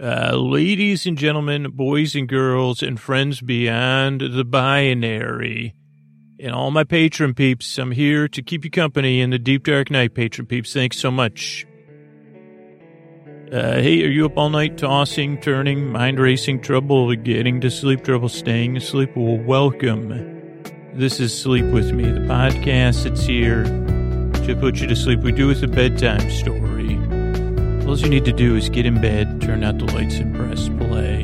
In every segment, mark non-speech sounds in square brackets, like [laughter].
Uh, ladies and gentlemen, boys and girls, and friends beyond the binary, and all my patron peeps, I'm here to keep you company in the deep dark night, patron peeps. Thanks so much. Uh, hey, are you up all night tossing, turning, mind racing, trouble getting to sleep, trouble staying asleep? Well, welcome. This is Sleep With Me, the podcast that's here to put you to sleep. We do with a bedtime story. All you need to do is get in bed, turn out the lights, and press play.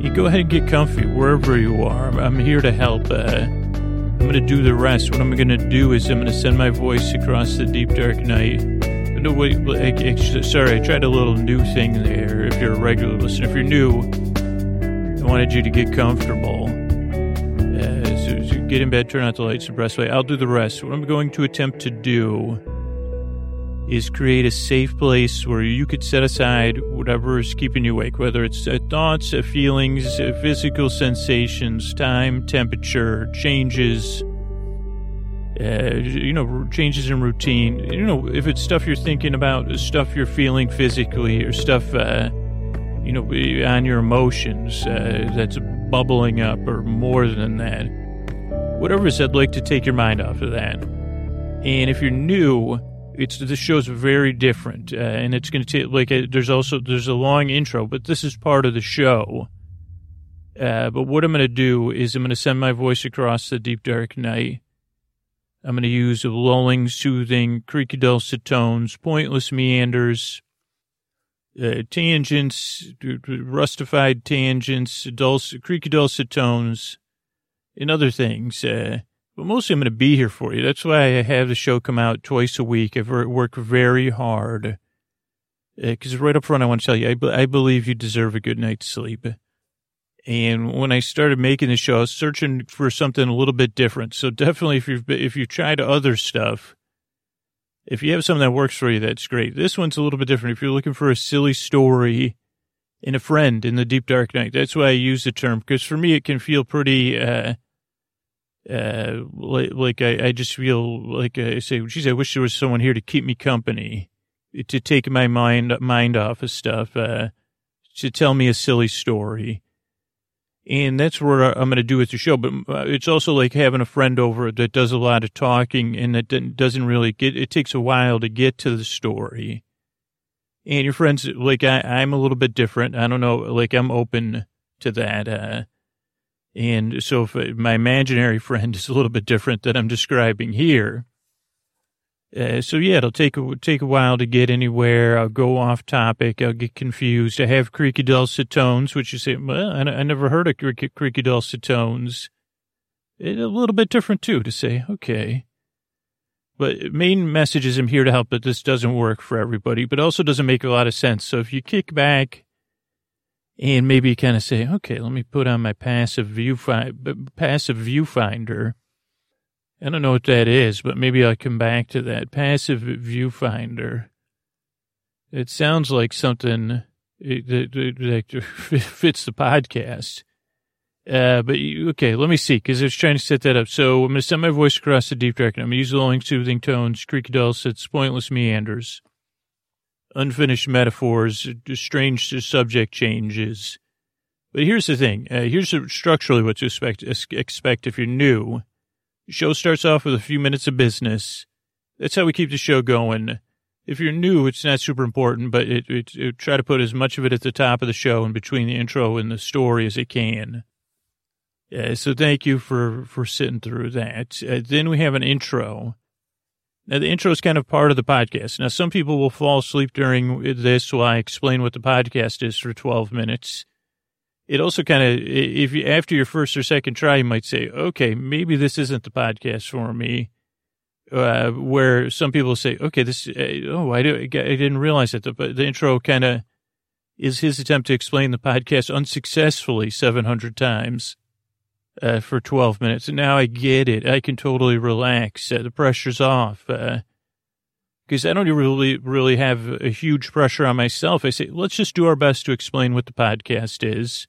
You go ahead and get comfy wherever you are. I'm here to help. Uh, I'm going to do the rest. What I'm going to do is I'm going to send my voice across the deep dark night. No, wait, sorry, I tried a little new thing there. If you're a regular listener, if you're new, I wanted you to get comfortable. Uh, so, so get in bed, turn out the lights, and press play. I'll do the rest. What I'm going to attempt to do is create a safe place where you could set aside whatever is keeping you awake, whether it's uh, thoughts, uh, feelings, uh, physical sensations, time, temperature, changes, uh, you know, changes in routine. You know, if it's stuff you're thinking about, stuff you're feeling physically, or stuff, uh, you know, on your emotions uh, that's bubbling up, or more than that. Whatever it is, I'd like to take your mind off of that. And if you're new, it's the show's very different, uh, and it's going to take like a, there's also there's a long intro, but this is part of the show. Uh, but what I'm going to do is I'm going to send my voice across the deep dark night. I'm going to use lulling, soothing, creaky dulcet tones, pointless meanders, uh, tangents, rustified tangents, dulcet, creaky dulcet tones, and other things. Uh, but mostly I'm going to be here for you. That's why I have the show come out twice a week. I've worked very hard. Because uh, right up front, I want to tell you, I, be- I believe you deserve a good night's sleep. And when I started making the show, I was searching for something a little bit different. So definitely, if you've if you've tried other stuff, if you have something that works for you, that's great. This one's a little bit different. If you're looking for a silly story and a friend in the deep dark night, that's why I use the term. Because for me, it can feel pretty. Uh, uh, like, like I, I just feel like I say, geez, I wish there was someone here to keep me company, to take my mind mind off of stuff, uh, to tell me a silly story. And that's what I'm going to do with the show. But uh, it's also like having a friend over that does a lot of talking and that doesn't really get, it takes a while to get to the story. And your friends, like I, I'm a little bit different. I don't know, like I'm open to that. Uh, and so if uh, my imaginary friend is a little bit different that I'm describing here. Uh, so yeah, it'll take a, take a while to get anywhere. I'll go off topic. I'll get confused. I have creaky dulcet tones, which you say, well, I, I never heard of creaky, creaky dulcet tones. It's a little bit different too to say, okay. But main message is I'm here to help, but this doesn't work for everybody, but also doesn't make a lot of sense. So if you kick back and maybe kind of say, okay, let me put on my passive viewfinder. Passive viewfinder. I don't know what that is, but maybe I'll come back to that passive viewfinder. It sounds like something that [laughs] fits the podcast. Uh, but okay, let me see, because I was trying to set that up. So I'm going to send my voice across the deep dark. I'm going to use lulling, soothing tones, creaky dulcets, pointless meanders unfinished metaphors, strange subject changes. But here's the thing. Uh, here's structurally what to expect, expect if you're new. Show starts off with a few minutes of business. That's how we keep the show going. If you're new, it's not super important, but it, it, it, try to put as much of it at the top of the show and between the intro and the story as it can. Uh, so thank you for, for sitting through that. Uh, then we have an intro. Now, the intro is kind of part of the podcast. Now, some people will fall asleep during this while I explain what the podcast is for 12 minutes. It also kind of, if you, after your first or second try, you might say, okay, maybe this isn't the podcast for me. Uh, where some people say, okay, this, uh, oh, I, do, I didn't realize that the, the intro kind of is his attempt to explain the podcast unsuccessfully 700 times uh, for 12 minutes. And now I get it. I can totally relax. Uh, the pressure's off. because uh, I don't really, really have a huge pressure on myself. I say, let's just do our best to explain what the podcast is.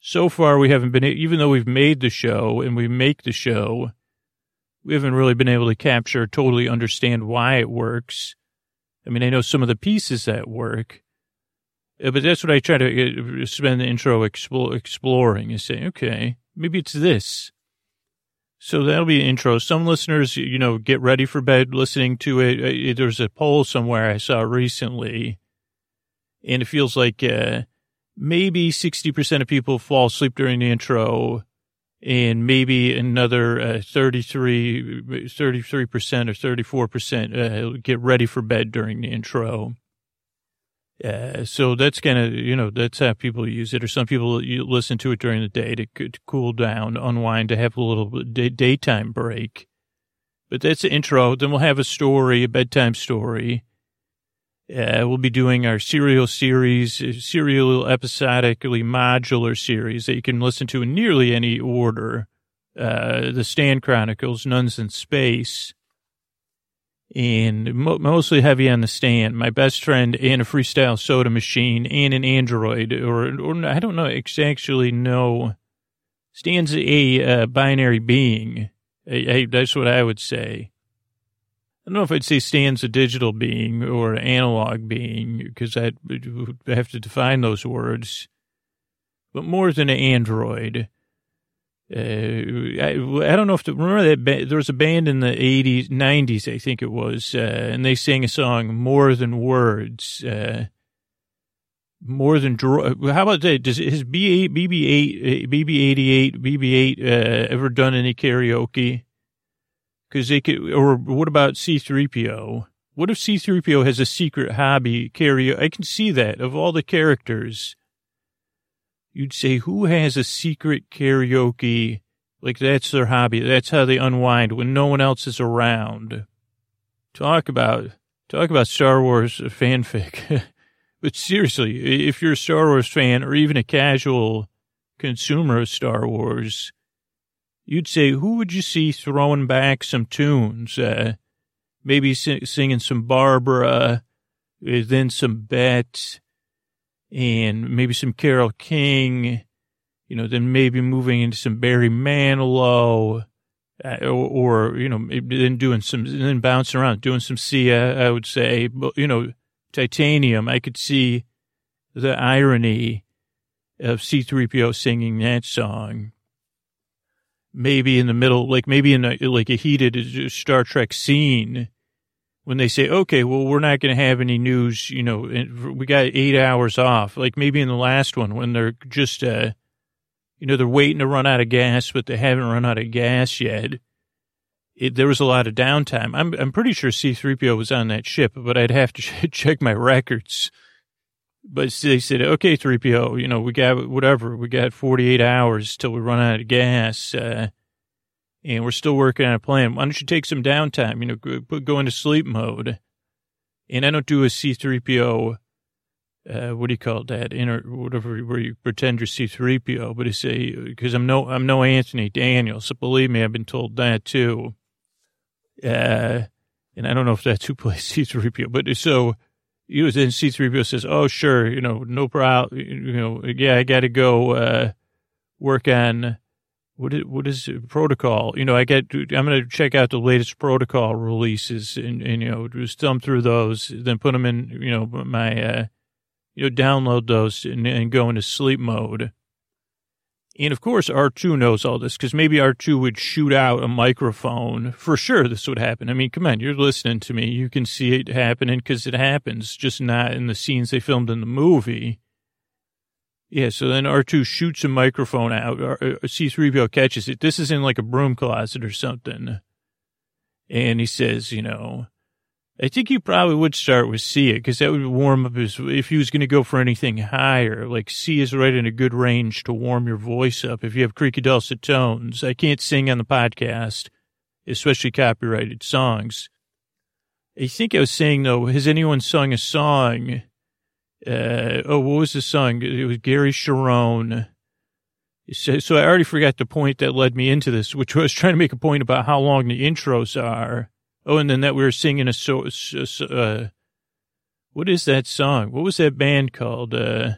So far, we haven't been, even though we've made the show and we make the show, we haven't really been able to capture, totally understand why it works. I mean, I know some of the pieces that work, Uh, But that's what I try to uh, spend the intro exploring is saying, okay, maybe it's this. So that'll be an intro. Some listeners, you know, get ready for bed listening to it. Uh, There's a poll somewhere I saw recently, and it feels like uh, maybe 60% of people fall asleep during the intro, and maybe another uh, 33, 33% or 34% uh, get ready for bed during the intro. Uh, so that's of, you know, that's how people use it. Or some people you listen to it during the day to, to cool down, unwind, to have a little day, daytime break. But that's the intro. Then we'll have a story, a bedtime story. Uh, we'll be doing our serial series, uh, serial episodically modular series that you can listen to in nearly any order. Uh, the Stan Chronicles, Nuns in Space, and mo- mostly heavy on the stand. My best friend and a freestyle soda machine and an android, or or I don't know actually no. Stan's a uh, binary being. I, I, that's what I would say. I don't know if I'd say Stan's a digital being or an analog being because I have to define those words. But more than an android. Uh, I, I don't know if the, remember that ba- there was a band in the 80s, 90s, I think it was, uh, and they sang a song "More Than Words." Uh, more than dro- how about that? Does has B eight, BB eight, BB eighty eight, BB eight uh, ever done any karaoke? Because they could, or what about C three PO? What if C three PO has a secret hobby karaoke? I can see that of all the characters you'd say who has a secret karaoke? Like that's their hobby. That's how they unwind when no one else is around. Talk about talk about star wars fanfic. [laughs] But seriously if you're a star wars fan or even a casual consumer of star wars you'd say who would you see throwing back some tunes? Uh, maybe sing, singing some barbara uh, then some bet and maybe some Carole King, you know, then maybe moving into some Barry Manilow, uh, or, or, you know, then doing some, then bouncing around, doing some Sia, I would say, but, you know, Titanium, I could see the irony of C3PO singing that song. Maybe in the middle, like maybe in a, like a heated Star Trek scene, when they say, okay, well, we're not going to have any news, you know, we got eight hours off, like maybe in the last one when they're just, uh, you know, they're waiting to run out of gas, but they haven't run out of gas yet. It, there was a lot of downtime. I'm, I'm pretty sure C3PO was on that ship, but I'd have to [laughs] check my records. But they said, okay, 3PO, you know, we got whatever, we got 48 hours till we run out of gas. Uh, and we're still working on a plan. Why don't you take some downtime? You know, go, into sleep mode. And I don't do a C3PO, uh, what do you call that? Inner, whatever, where you pretend you're C3PO, but it's a, because I'm no, I'm no Anthony Daniels. So believe me, I've been told that too. Uh, and I don't know if that's who plays [laughs] C3PO, but so, you know, then C3PO says, oh, sure, you know, no problem. You know, yeah, I got to go, uh, work on, what is, what is protocol? You know, I get, I'm going to check out the latest protocol releases and, and, you know, just thumb through those, then put them in, you know, my, uh, you know, download those and, and go into sleep mode. And of course, R2 knows all this because maybe R2 would shoot out a microphone. For sure, this would happen. I mean, come on, you're listening to me. You can see it happening because it happens, just not in the scenes they filmed in the movie. Yeah, so then R2 shoots a microphone out. uh, C3PO catches it. This is in like a broom closet or something. And he says, you know, I think you probably would start with C because that would warm up his, if he was going to go for anything higher, like C is right in a good range to warm your voice up if you have creaky dulcet tones. I can't sing on the podcast, especially copyrighted songs. I think I was saying though, has anyone sung a song? Uh, oh, what was the song? It was Gary Cherone. So, so I already forgot the point that led me into this, which was trying to make a point about how long the intros are. Oh, and then that we were singing a so, uh, what is that song? What was that band called? Uh,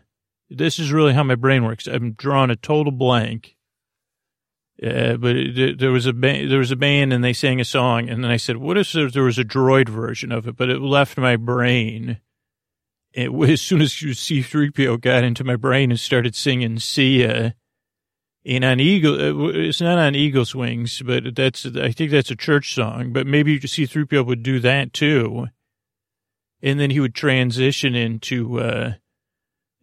this is really how my brain works. I'm drawing a total blank. Uh, but it, there was a ba- there was a band and they sang a song, and then I said, "What if there, there was a droid version of it?" But it left my brain, it, as soon as C3PO got into my brain and started singing Sia, and on Eagle, uh, it's not on Eagle's Wings, but that's, I think that's a church song, but maybe C3PO would do that too. And then he would transition into, uh,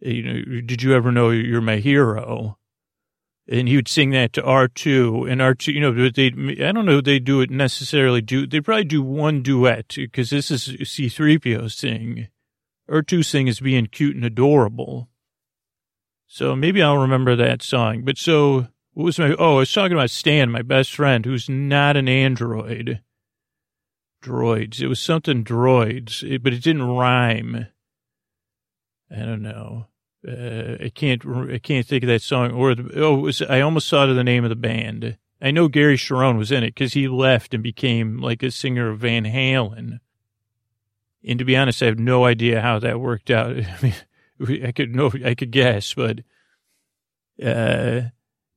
you know, did you ever know you're my hero? And he would sing that to R2 and R2, you know, they, I don't know if they do it necessarily do, they probably do one duet because this is C3PO sing. R2 sing is being cute and adorable. So maybe I'll remember that song. But so, what was my, oh, I was talking about Stan, my best friend, who's not an android. Droids. It was something droids, but it didn't rhyme. I don't know. Uh, I can't, I can't think of that song. Or, the, oh, was, I almost thought of the name of the band. I know Gary Cherone was in it because he left and became like a singer of Van Halen. And to be honest, I have no idea how that worked out. [laughs] I mean, I could know, I could guess, but, uh,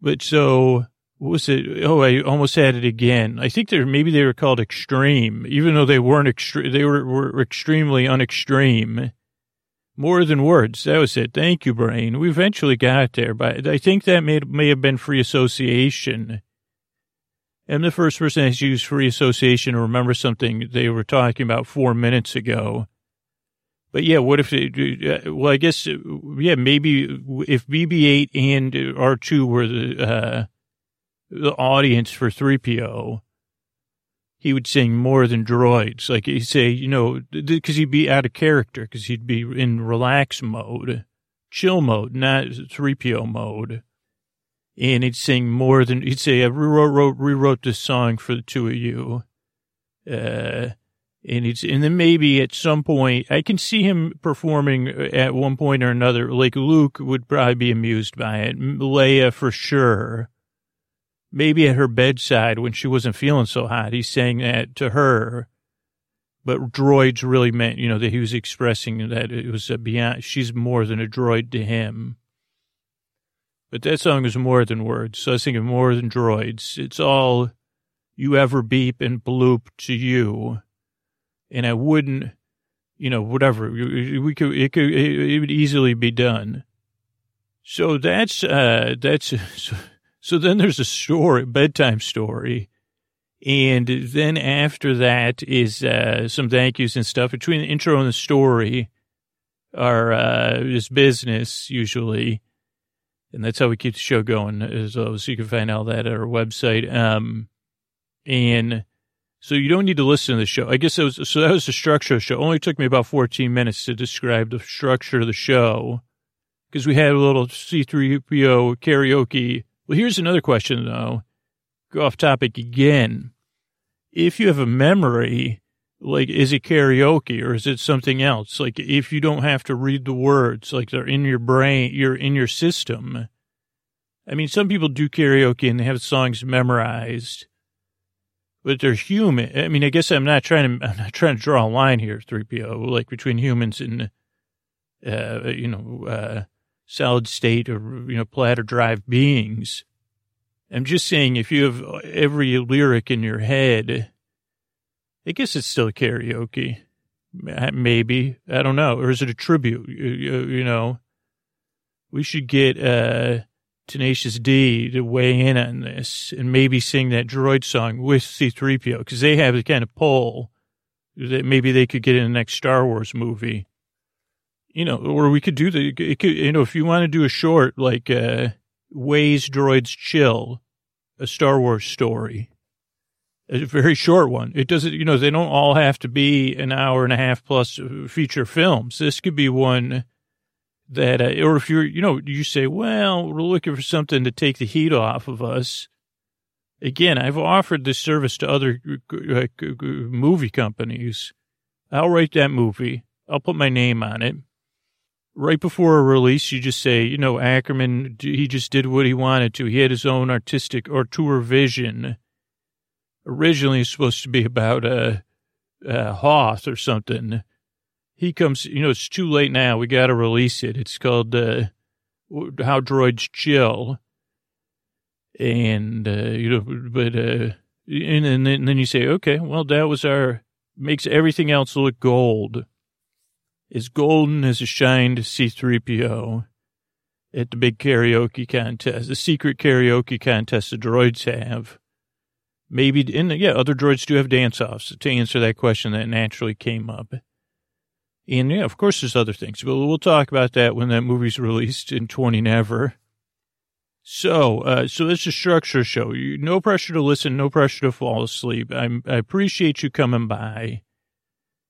but so what was it? Oh, I almost had it again. I think they're, maybe they were called extreme, even though they weren't extreme, they were, were extremely unextreme. More than words. That was it. Thank you, brain. We eventually got there, but I think that may, may have been free association. I'm the first person that's used free association to remember something they were talking about four minutes ago. But yeah, what if, it, uh, well, I guess, uh, yeah, maybe if BB-8 and R2 were the, uh, the audience for 3PO, he would sing more than droids. Like he'd say, you know, because he'd be out of character, because he'd be in relax mode, chill mode, not 3PO mode. And he'd sing more than, he'd say, I rewrote, rewrote this song for the two of you. Uh, and it's and then maybe at some point I can see him performing at one point or another. Like Luke would probably be amused by it. Leia for sure. Maybe at her bedside when she wasn't feeling so hot, he's saying that to her. But droids really meant, you know, that he was expressing that it was beyond. She's more than a droid to him. But that song is more than words. So I was thinking more than droids. It's all you ever beep and bloop to you and I wouldn't, you know, whatever we could, it could, it would easily be done. So that's, uh, that's, so, so then there's a story, bedtime story. And then after that is, uh, some thank yous and stuff between the intro and the story are, uh, business usually. And that's how we keep the show going well. So you can find all that at our website. Um, and, so you don't need to listen to the show. I guess that was, so that was the structure of the show. It only took me about 14 minutes to describe the structure of the show because we had a little C3PO karaoke. Well, here's another question though. Go off topic again. If you have a memory, like, is it karaoke or is it something else? Like, if you don't have to read the words, like they're in your brain, you're in your system. I mean, some people do karaoke and they have songs memorized but they're human. I mean, I guess I'm not trying to, [laughs] I'm not trying to draw a line here, 3PO, like between humans and, uh, you know, uh, solid state or, you know, platter drive beings. I'm just saying if you have every lyric in your head, I guess it's still karaoke. Maybe. I don't know. Or is it a tribute? You, you know, we should get, uh, Tenacious D to weigh in on this and maybe sing that droid song with C3PO because they have the kind of pull that maybe they could get in the next Star Wars movie. You know, or we could do the, could, you know, if you want to do a short like uh, Ways Droids Chill, a Star Wars story, a very short one. It doesn't, you know, they don't all have to be an hour and a half plus feature films. This could be one that, uh, or if you're, you know, you say, well, we're looking for something to take the heat off of us. Again, I've offered this service to other uh, movie companies. I'll write that movie. I'll put my name on it. Right before a release, you just say, you know, Ackerman, he just did what he wanted to. He had his own artistic auteur vision. Originally, it's supposed to be about a, Hoth or something he comes, you know, it's too late now. We got to release it. It's called uh, How Droids Chill. And, uh, you know, but, uh, and, and, then, and then you say, okay, well, that was our, makes everything else look gold. as golden as a shined C3PO at the big karaoke contest, the secret karaoke contest the droids have. Maybe, in yeah, other droids do have dance offs to answer that question that naturally came up. And yeah, of course, there's other things, but we'll talk about that when that movie's [laughs] released in 20 never. So, uh, so it's a structure show. You, no pressure to listen, no pressure to fall asleep. I'm, I appreciate you coming by.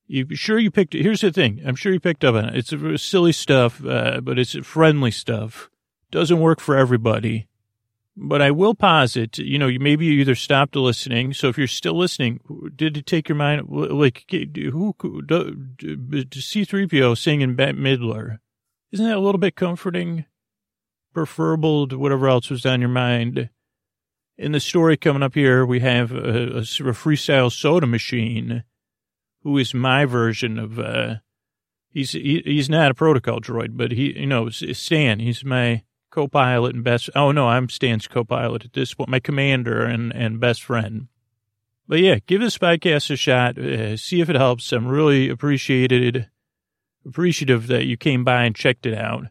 You sure you picked? Here's the thing. I'm sure you picked up on it. It's silly stuff, uh, but it's friendly stuff. Doesn't work for everybody, but I will posit. You know, maybe you either stopped listening. So if you're still listening, did it take your mind? Like who? C-3PO singing Bette Midler. Isn't that a little bit comforting? Preferable to whatever else was on your mind. In the story coming up here, we have a, a, a freestyle soda machine who is my version of, uh, he's, he, he's not a protocol droid, but he, you know, Stan, he's my co-pilot and best, oh no, I'm Stan's co-pilot at this point, my commander and, and best friend. But yeah, give this podcast a shot, uh, see if it helps. I'm really appreciated, appreciative that you came by and checked it out.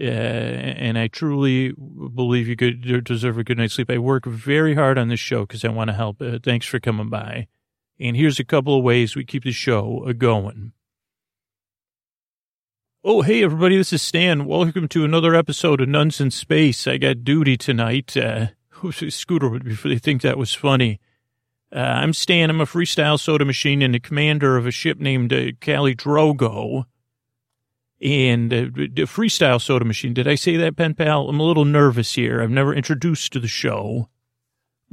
Uh, and I truly believe you could deserve a good night's sleep. I work very hard on this show because I want to help. Uh, thanks for coming by. And here's a couple of ways we keep the show going. Oh, hey, everybody, this is Stan. Welcome to another episode of Nuns in Space. I got duty tonight. Uh, [laughs] Scooter would they think that was funny. Uh, I'm Stan. I'm a freestyle soda machine and the commander of a ship named uh, Kali Drogo. And uh, freestyle soda machine. Did I say that, pen pal? I'm a little nervous here. I've never introduced to the show.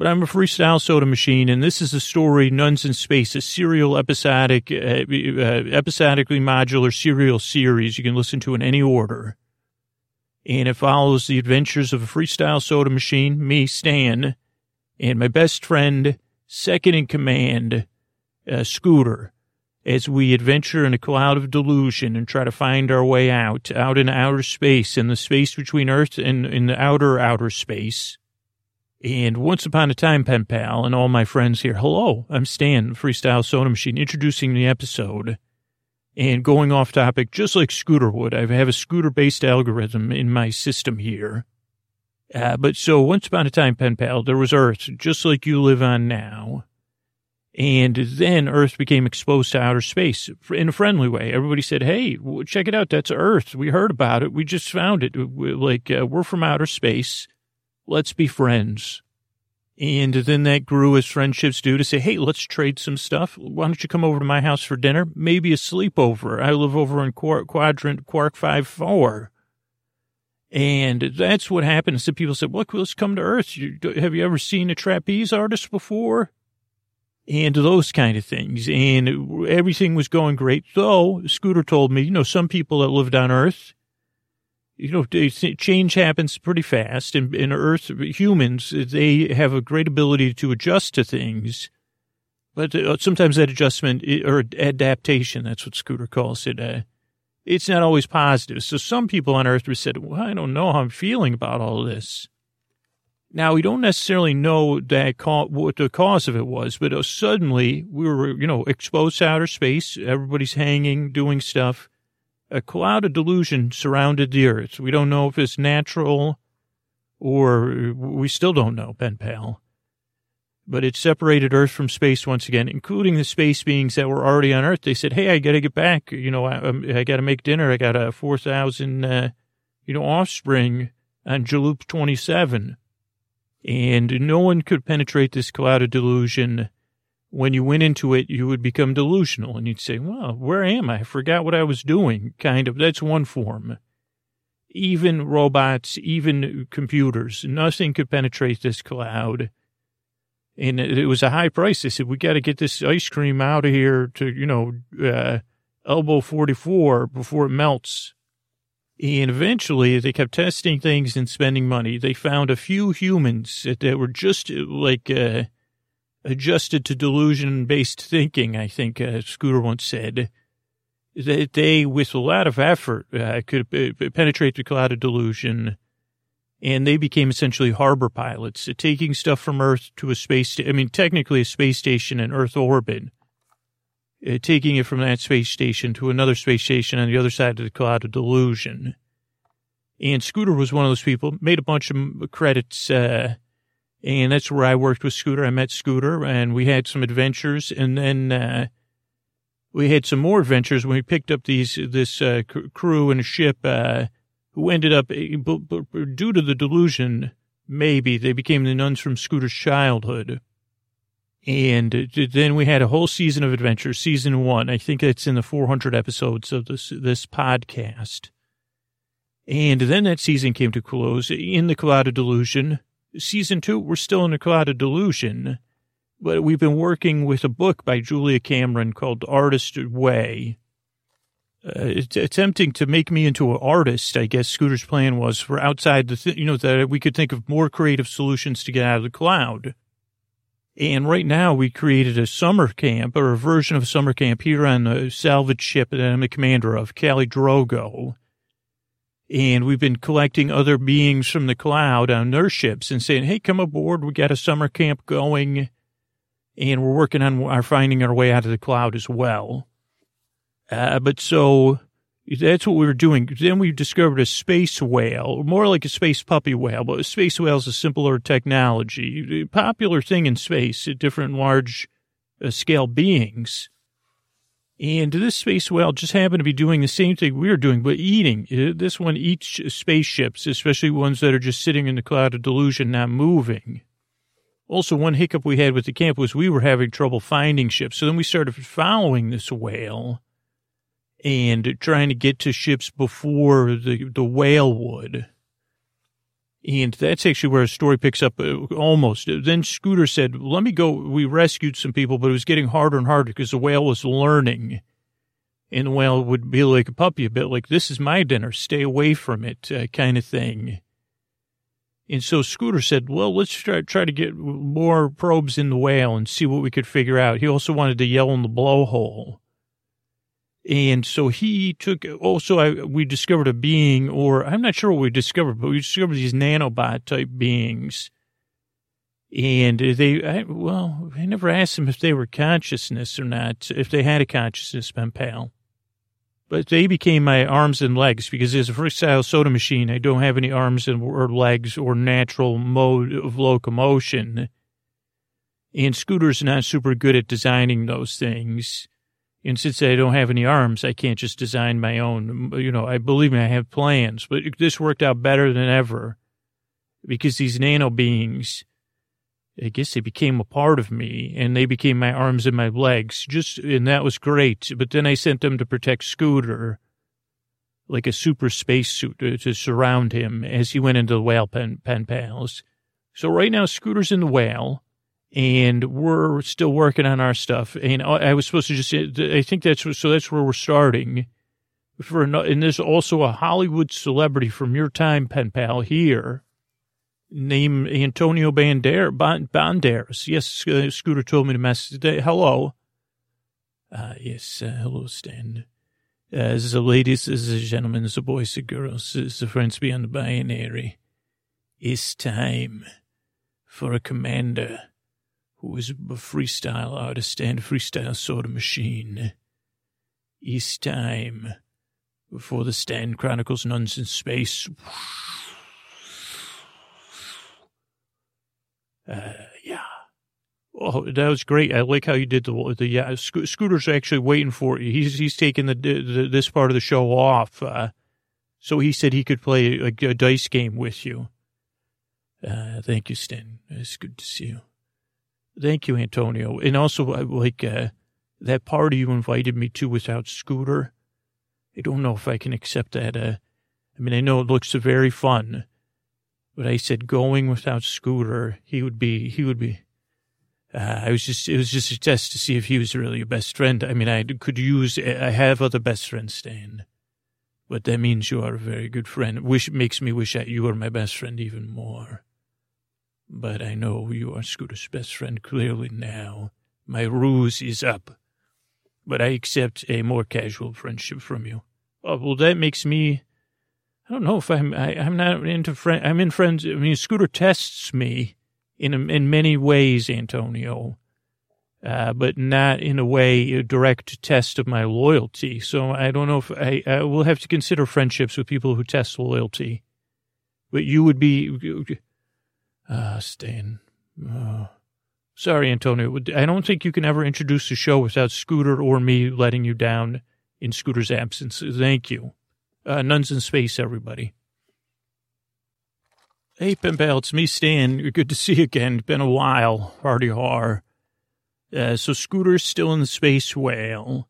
But I'm a freestyle soda machine, and this is a story, Nuns in Space, a serial episodic, uh, uh, episodically modular serial series you can listen to in any order. And it follows the adventures of a freestyle soda machine, me, Stan, and my best friend, second in command, uh, Scooter, as we adventure in a cloud of delusion and try to find our way out, out in outer space, in the space between Earth and in the outer, outer space and once upon a time, pen pal, and all my friends here, hello, I'm Stan, Freestyle Soda Machine, introducing the episode and going off topic, just like Scooter would. I have a scooter based algorithm in my system here. Uh, but so once upon a time, pen pal, there was Earth, just like you live on now. And then Earth became exposed to outer space in a friendly way. Everybody said, Hey, check it out. That's Earth. We heard about it. We just found it. Like, uh, we're from outer space let's be friends. And then that grew as friendships do to say, hey, let's trade some stuff. Why don't you come over to my house for dinner? Maybe a sleepover. I live over in quadrant Quark 5 4. And that's what happened. Some people said, look, let's come to Earth. You, have you ever seen a trapeze artist before? And those kind of things. And everything was going great. Though, Scooter told me, you know, some people that lived on Earth, you know, change happens pretty fast. And in Earth, humans, they have a great ability to adjust to things. But uh, sometimes that adjustment or adaptation, that's what Scooter calls it, uh, it's not always positive. So some people on Earth said, well, I don't know how I'm feeling about all this. Now, we don't necessarily know that what the cause of it was, but uh, suddenly we were, you know, exposed to outer space. Everybody's hanging, doing stuff a cloud of delusion surrounded the earth. We don't know if it's natural or we still don't know, pen pal. But it separated Earth from space once again, including the space beings that were already on Earth. They said, "Hey, I got to get back. You know, I, um, I got to make dinner. I got a four thousand, uh, you know, offspring on Jaloop twenty seven, and no one could penetrate this cloud of delusion." When you went into it, you would become delusional and you'd say, well, where am I? I forgot what I was doing. Kind of. That's one form. Even robots, even computers, nothing could penetrate this cloud. And it was a high price. They said, we got to get this ice cream out of here to, you know, uh, elbow 44 before it melts. And eventually they kept testing things and spending money. They found a few humans that were just like, uh, adjusted to delusion based thinking, I think uh, Scooter once said, that they, with a lot of effort, uh, could uh, penetrate the cloud of delusion. And they became essentially harbor pilots, uh, taking stuff from Earth to a space, sta- I mean, technically a space station in Earth orbit. uh, taking it from that space station to another space station on the other side of the cloud of delusion. And Scooter was one of those people, made a bunch of credits, uh, and that's where I worked with Scooter. I met Scooter and we had some adventures and then, uh, we had some more adventures when we picked up these, this, uh, crew and a ship, uh, who ended up, eh, due to the delusion, maybe they became the nuns from Scooter's childhood. And then we had a whole season of adventure, season one. I think it's in the 400 episodes of this, this podcast. And then that season came to close in the Cloud of Delusion. Season two, we're still in the Cloud of Delusion, but we've been working with a book by Julia Cameron called Artist Way. Uh, attempting to make me into an artist, I guess Scooter's plan was for outside the, th- you know, that we could think of more creative solutions to get out of the cloud. And right now we created a summer camp or a version of a summer camp here on the salvage ship that I'm the commander of, Cali Drogo. And we've been collecting other beings from the cloud on their ships and saying, Hey, come aboard. We got a summer camp going and we're working on our finding our way out of the cloud as well. Uh, but so that's what we were doing. Then we discovered a space whale, more like a space puppy whale, but a space whale is a simpler technology. A popular thing in space, different large uh, scale beings. And this space whale just happened to be doing the same thing we were doing, but eating. Uh, this one eats spaceships, especially ones that are just sitting in the cloud of delusion, not moving. Also, one hiccup we had with the camp was we were having trouble finding ships. So then we started following this whale and trying to get to ships before the, the whale would. And that's actually where a story picks up uh, almost. Then Scooter said, let me go. We rescued some people, but it was getting harder and harder because the whale was learning. And the whale would be like a puppy, a bit like, this is my dinner, stay away from it, uh, kind of thing. And so Scooter said, well, let's try, try to get more probes in the whale and see what we could figure out. He also wanted to yell in the blowhole. And so he took, oh, also, I, we discovered a being, or I'm not sure what we discovered, but we discovered these nanobot type beings. And they, I, well, I never asked them if they were consciousness or not, if they had a consciousness, pen pal. But they became my arms and legs because as a freestyle soda machine, I don't have any arms and, or legs or natural mode of locomotion. And Scooter's not super good at designing those things. And since I don't have any arms, I can't just design my own. You know, I believe me, I have plans, but this worked out better than ever because these nano beings, I guess they became a part of me and they became my arms and my legs. Just, and that was great. But then I sent them to protect Scooter, like a super spacesuit to, to surround him as he went into the whale pen, pen pals. So right now, Scooter's in the whale and we're still working on our stuff. And I was supposed to just, I think that's, so that's where we're starting. For, and there's also a Hollywood celebrity from your time, pen pal, here, named Antonio Bander, Banderas. Yes, Scooter told me to message. Hello. Uh, yes, uh, hello, Stan. Uh, the ladies, the gentlemen, the boys, the girls, is the friends beyond the binary. It's time for a commander who is a freestyle artist and freestyle sort of machine. It's time for the Stan Chronicles Nuns in Space. Uh, yeah. Oh, that was great. I like how you did the, the, yeah, Sco- Scooter's actually waiting for you. He's, he's taking the, the this part of the show off. Uh, so he said he could play a, a dice game with you. Uh, thank you, Stan. It's good to see you. Thank you, Antonio. And also, uh, like, uh, that party you invited me to without Scooter. I don't know if I can accept that. Uh, I mean, I know it looks very fun, but I said going without Scooter, he would be, he would be, uh, I was just, it was just a test to see if he was really your best friend. I mean, I could use, I have other best friends, Stan, but that means you are a very good friend. Wish, makes me wish that you were my best friend even more. But I know you are Scooter's best friend clearly now. My ruse is up. But I accept a more casual friendship from you. Oh, well, that makes me. I don't know if I'm. I, am i am not into friend. I'm in friends. I mean, Scooter tests me in in many ways, Antonio. uh, but not in a way a direct test of my loyalty. So I don't know if I, I will have to consider friendships with people who test loyalty. But you would be, uh, Stan. Uh, sorry, Antonio. I don't think you can ever introduce the show without Scooter or me letting you down in Scooter's absence. Thank you. Uh, nuns in space, everybody. Hey, Pen Pal, it's me, Stan. Good to see you again. Been a while. Hardy har. Uh, so Scooter's still in the space whale,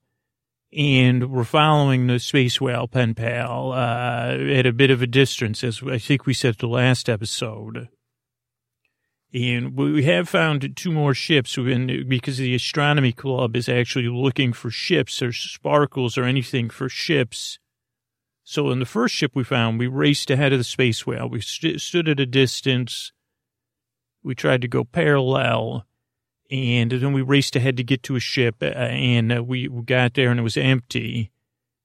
and we're following the space whale pen pal uh, at a bit of a distance, as I think we said the last episode. And we have found two more ships because the astronomy club is actually looking for ships or sparkles or anything for ships. So in the first ship we found, we raced ahead of the space whale. We st- stood at a distance. We tried to go parallel and then we raced ahead to get to a ship, uh, and uh, we got there and it was empty.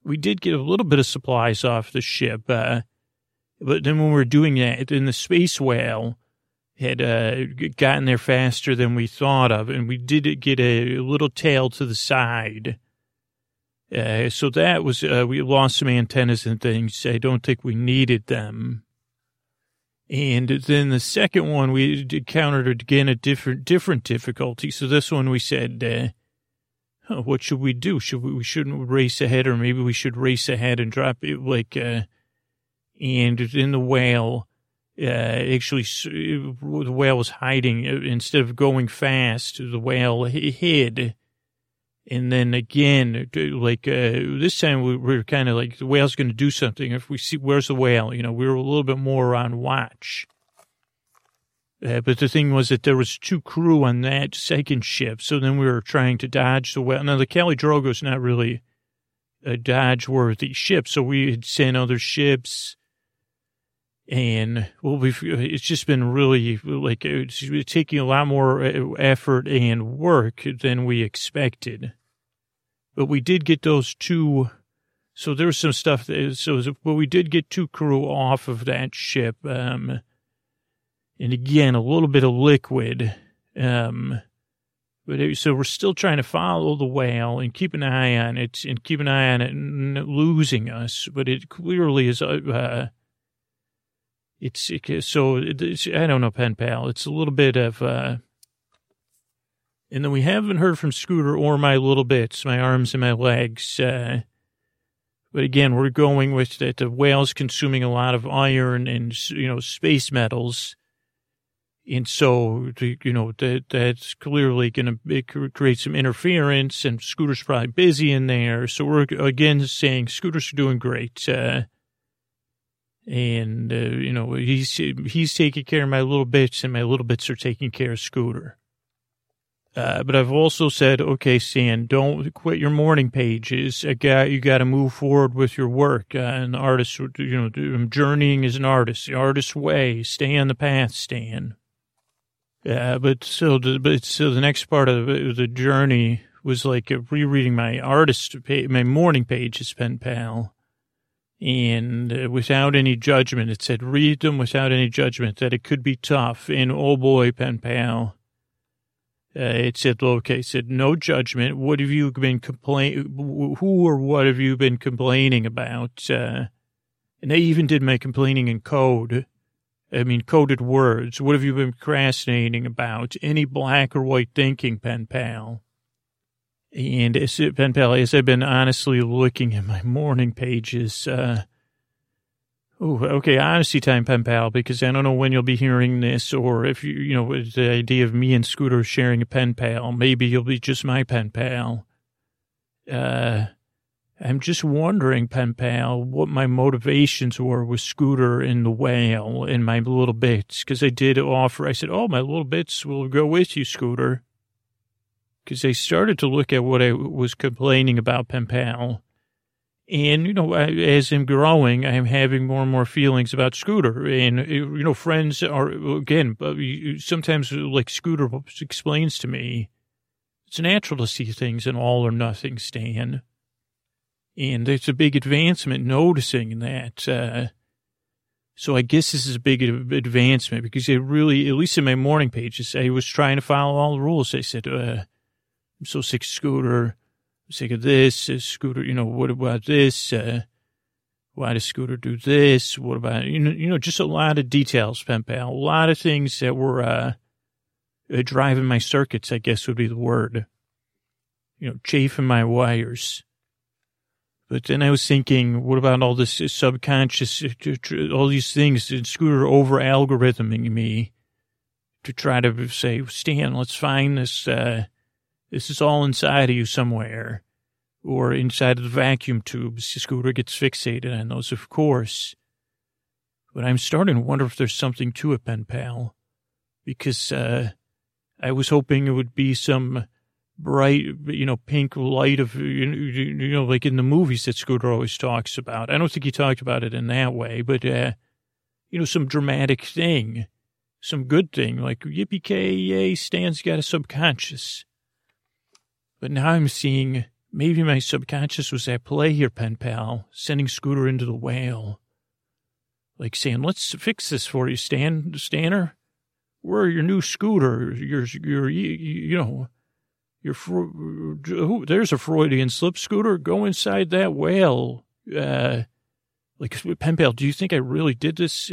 We did get a little bit of supplies off the ship, uh, but then when we were doing that, in the space whale had uh, gotten there faster than we thought of, and we did get a little tail to the side. Uh, so that was, uh, we lost some antennas and things. I don't think we needed them. And then the second one, we encountered again a different, different difficulty. So this one we said, uh, what should we do? Should we, we shouldn't race ahead or maybe we should race ahead and drop it like, uh, and in the whale, uh, actually the whale was hiding uh, instead of going fast, the whale hid and then again, like uh, this time, we were kind of like the whale's going to do something. If we see where's the whale, you know, we were a little bit more on watch. Uh, but the thing was that there was two crew on that second ship, so then we were trying to dodge the whale. Now the Kali Drogo's not really a dodge-worthy ship, so we had sent other ships, and well, we've it's just been really like it's taking a lot more uh, effort and work than we expected. But we did get those two. So there was some stuff. That, so, but we did get two crew off of that ship. Um, and again, a little bit of liquid. Um, but it, so we're still trying to follow the whale and keep an eye on it and keep an eye on it losing us. But it clearly is, uh, uh it's, so it's, I don't know, pen pal. It's a little bit of, uh, and then we haven't heard from Scooter or my little bits, my arms and my legs. Uh, but again, we're going with that the whale's consuming a lot of iron and, you know, space metals. And so, you know, that that's clearly going to create some interference and Scooter's probably busy in there. So we're again saying Scooter's doing great. Uh, and, uh, you know, he's, he's taking care of my little bits and my little bits are taking care of Scooter. Uh, but I've also said, okay, Stan, don't quit your morning pages. I got, you got to move forward with your work. Uh, and artist, you know, I'm journeying as an artist, the artist's way. Stay on the path, Stan. Uh, but so, the, but so the next part of the, the journey was like rereading my artist, my morning pages, pen pal. And uh, without any judgment, it said, read them without any judgment, that it could be tough. And oh boy, pen pal uh, it said, okay, it said, no judgment. What have you been complain? Who or what have you been complaining about? Uh, and they even did my complaining in code. I mean, coded words. What have you been procrastinating about? Any black or white thinking, pen pal? And pen pal, as I've been honestly looking at my morning pages, uh, Oh, okay. Honesty time, pen pal, because I don't know when you'll be hearing this, or if you, you know, the idea of me and Scooter sharing a pen pal. Maybe you'll be just my pen pal. Uh, I'm just wondering, pen pal, what my motivations were with Scooter and the whale and my little bits, because I did offer. I said, "Oh, my little bits will go with you, Scooter," because they started to look at what I was complaining about, pen pal and, you know, as I'm growing, I'm having more and more feelings about Scooter. And, you know, friends are, again, sometimes like Scooter explains to me, it's natural to see things in all or nothing, Stan. And it's a big advancement noticing that. Uh, so I guess this is a big advancement because it really, at least in my morning pages, I was trying to follow all the rules. I said, uh, I'm so sick of Scooter. I'm sick of this. Uh, Scooter, you know, what about this? Uh, why does Scooter do this? What about, you know, you know, just a lot of details, pen pal. A lot of things that were, uh, uh, driving my circuits, I guess would be the word. You know, chafing my wires. But then I was thinking, what about all this subconscious, all these things, Scooter over algorithming me to try to say, Stan, let's find this, uh, this is all inside of you somewhere or inside of the vacuum tubes. The Scooter gets fixated on those, of course. But I'm starting to wonder if there's something to it, pen pal, because, uh, I was hoping it would be some bright, you know, pink light of, you know, like in the movies that Scooter always talks about. I don't think he talked about it in that way, but, uh, you know, some dramatic thing, some good thing, like yippee ki yay, Stan's got a subconscious. But now I'm seeing maybe my subconscious was at play here, pen pal, sending Scooter into the whale. Like saying, let's fix this for you, Stan, Stanner. Where your new scooter? Your, your, you, you know, you're, there's a Freudian slip scooter. Go inside that whale. Uh, like, pen pal, do you think I really did this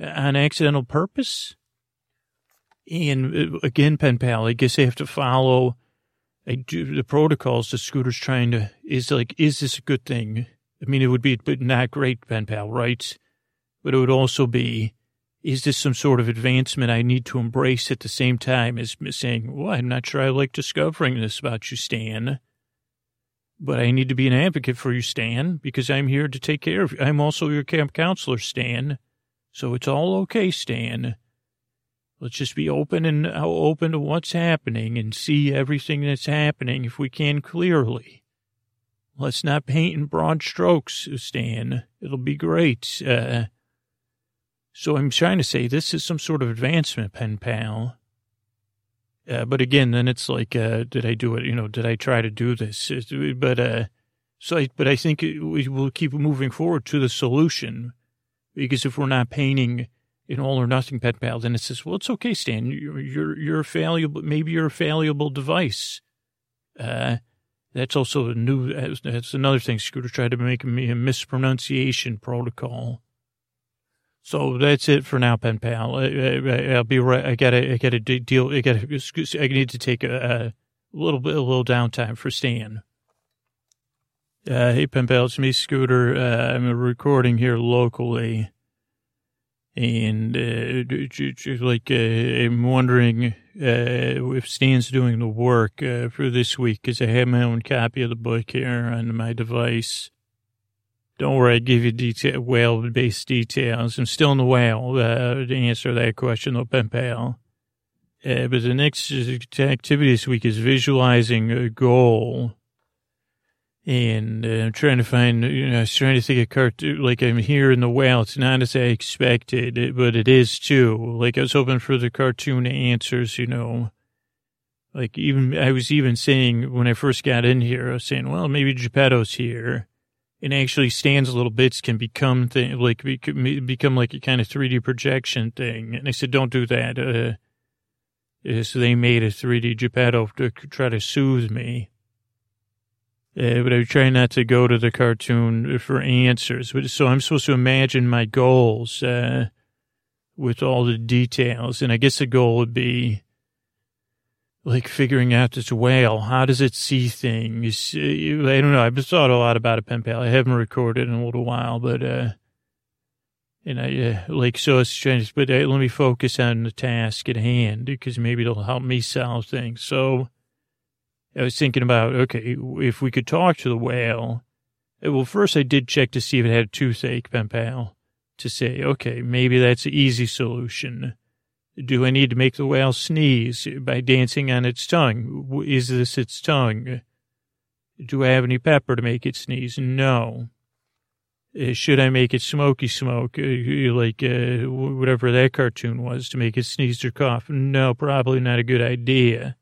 uh, on accidental purpose? And uh, again, pen pal, I guess I have to follow I do the protocols the scooter's trying to, is like, is this a good thing? I mean, it would be but not great, pen pal, right? But it would also be, is this some sort of advancement I need to embrace at the same time as saying, well, I'm not sure I like discovering this about you, Stan. But I need to be an advocate for you, Stan, because I'm here to take care of you. I'm also your camp counselor, Stan. So it's all okay, Stan. Let's just be open and uh, open to what's happening and see everything that's happening if we can clearly. Let's not paint in broad strokes, Stan. It'll be great. Uh, so I'm trying to say this is some sort of advancement, pen pal. Uh, but again, then it's like, uh, did I do it? You know, did I try to do this? But, uh, so I, but I think we will keep moving forward to the solution because if we're not painting an all or nothing pen pal, then it says, well, it's okay, Stan. You're, you're, a fallible, maybe you're a fallible device. Uh, that's also a new, that's another thing. Scooter tried to make me a mispronunciation protocol. So that's it for now, pen pal. I, will be right. I gotta, I gotta deal. I gotta. excuse, I need to take a, a little bit, a little downtime for Stan. Uh, hey, pen pal, it's me, Scooter. Uh, I'm recording here locally, and uh, like uh, I'm wondering uh, if Stan's doing the work uh, for this week because I have my own copy of the book here on my device. Don't worry, I give you detail, whale-based details. I'm still in the whale uh, to answer that question, though, pen pal. But the next activity this week is visualizing a goal. And uh, I'm trying to find, you know, I was trying to think of cartoon, like I'm here in the whale. It's not as I expected, but it is too. Like I was hoping for the cartoon answers, you know. Like even, I was even saying when I first got in here, I was saying, well, maybe Geppetto's here and actually Stan's little bits can become thing, like become like a kind of 3D projection thing. And I said, don't do that. Uh, so they made a 3D Geppetto to try to soothe me. Uh, but I try not to go to the cartoon for answers. But so I'm supposed to imagine my goals uh, with all the details. And I guess the goal would be like figuring out this whale. How does it see things? Uh, I don't know. I've thought a lot about a pen pal. I haven't recorded in a little while, but, uh, and I, uh, like, so it's strange, but uh, let me focus on the task at hand because maybe it'll help me solve things. So I was thinking about, okay, if we could talk to the whale, uh, well, first I did check to see if it had a toothache, pen pal, to say, okay, maybe that's an easy solution. Do I need to make the whale sneeze by dancing on its tongue? Is this its tongue? Do I have any pepper to make it sneeze? No. Uh, should I make it smoky smoke, uh, like uh, whatever that cartoon was, to make it sneeze or cough? No, probably not a good idea.